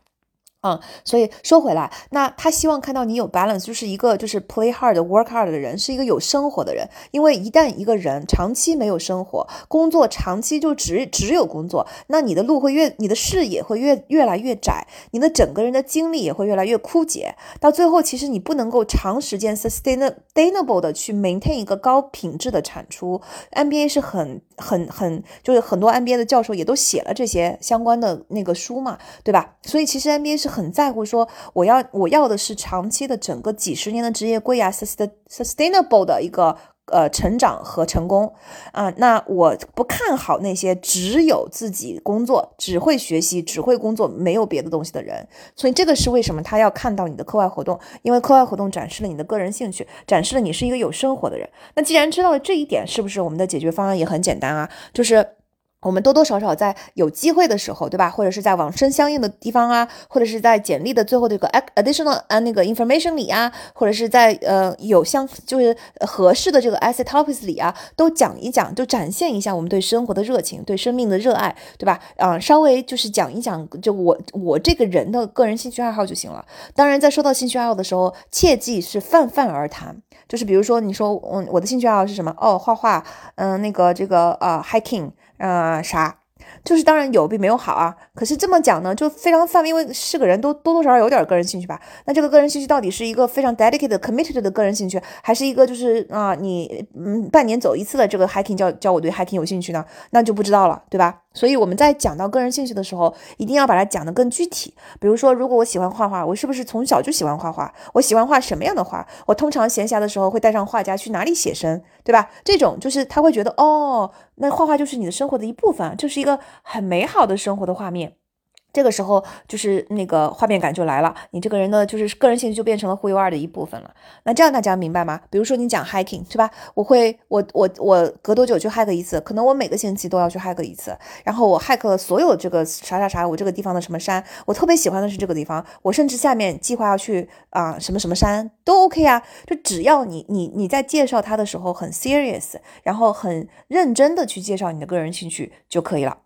嗯，所以说回来，那他希望看到你有 balance，就是一个就是 play hard work hard 的人，是一个有生活的人。因为一旦一个人长期没有生活，工作长期就只只有工作，那你的路会越，你的视野会越越来越窄，你的整个人的精力也会越来越枯竭。到最后，其实你不能够长时间 sustainable 的去 maintain 一个高品质的产出。NBA 是很很很，就是很多 NBA 的教授也都写了这些相关的那个书嘛，对吧？所以其实 NBA 是。很在乎说，我要我要的是长期的整个几十年的职业规啊，sustainable 的一个呃成长和成功啊。那我不看好那些只有自己工作、只会学习、只会工作、没有别的东西的人。所以这个是为什么他要看到你的课外活动，因为课外活动展示了你的个人兴趣，展示了你是一个有生活的人。那既然知道了这一点，是不是我们的解决方案也很简单啊？就是。我们多多少少在有机会的时候，对吧？或者是在往生相应的地方啊，或者是在简历的最后这个 additional 啊那个 information 里啊，或者是在呃有相就是合适的这个 essay topics 里啊，都讲一讲，就展现一下我们对生活的热情，对生命的热爱，对吧？啊，稍微就是讲一讲，就我我这个人的个人兴趣爱好就行了。当然，在说到兴趣爱好的时候，切记是泛泛而谈，就是比如说你说，嗯，我的兴趣爱好是什么？哦，画画，嗯，那个这个啊，hiking。呃，啥？就是当然有比没有好啊。可是这么讲呢，就非常泛，因为是个人都多多少少有点个人兴趣吧。那这个个人兴趣到底是一个非常 dedicated、committed 的个人兴趣，还是一个就是啊，你嗯半年走一次的这个 hiking 叫叫我对 hiking 有兴趣呢？那就不知道了，对吧？所以我们在讲到个人兴趣的时候，一定要把它讲得更具体。比如说，如果我喜欢画画，我是不是从小就喜欢画画？我喜欢画什么样的画？我通常闲暇的时候会带上画家去哪里写生，对吧？这种就是他会觉得，哦，那画画就是你的生活的一部分，就是一个很美好的生活的画面。这个时候就是那个画面感就来了，你这个人的就是个人兴趣就变成了忽悠二的一部分了。那这样大家明白吗？比如说你讲 hiking 是吧？我会我我我隔多久去 hike 一次？可能我每个星期都要去 hike 一次。然后我 hike 了所有这个啥啥啥，我这个地方的什么山，我特别喜欢的是这个地方。我甚至下面计划要去啊什么什么山都 OK 啊。就只要你你你在介绍他的时候很 serious，然后很认真的去介绍你的个人兴趣就可以了。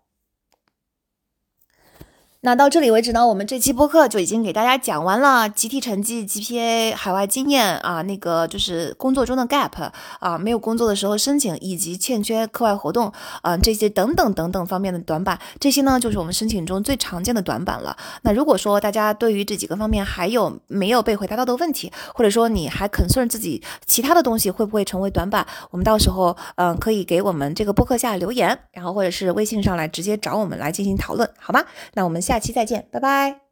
那到这里为止呢，我们这期播客就已经给大家讲完了集体成绩、GPA、海外经验啊，那个就是工作中的 gap 啊，没有工作的时候申请，以及欠缺课外活动啊这些等等等等方面的短板，这些呢就是我们申请中最常见的短板了。那如果说大家对于这几个方面还有没有被回答到的问题，或者说你还 concern 自己其他的东西会不会成为短板，我们到时候嗯可以给我们这个播客下留言，然后或者是微信上来直接找我们来进行讨论，好吗？那我们下下期再见，拜拜。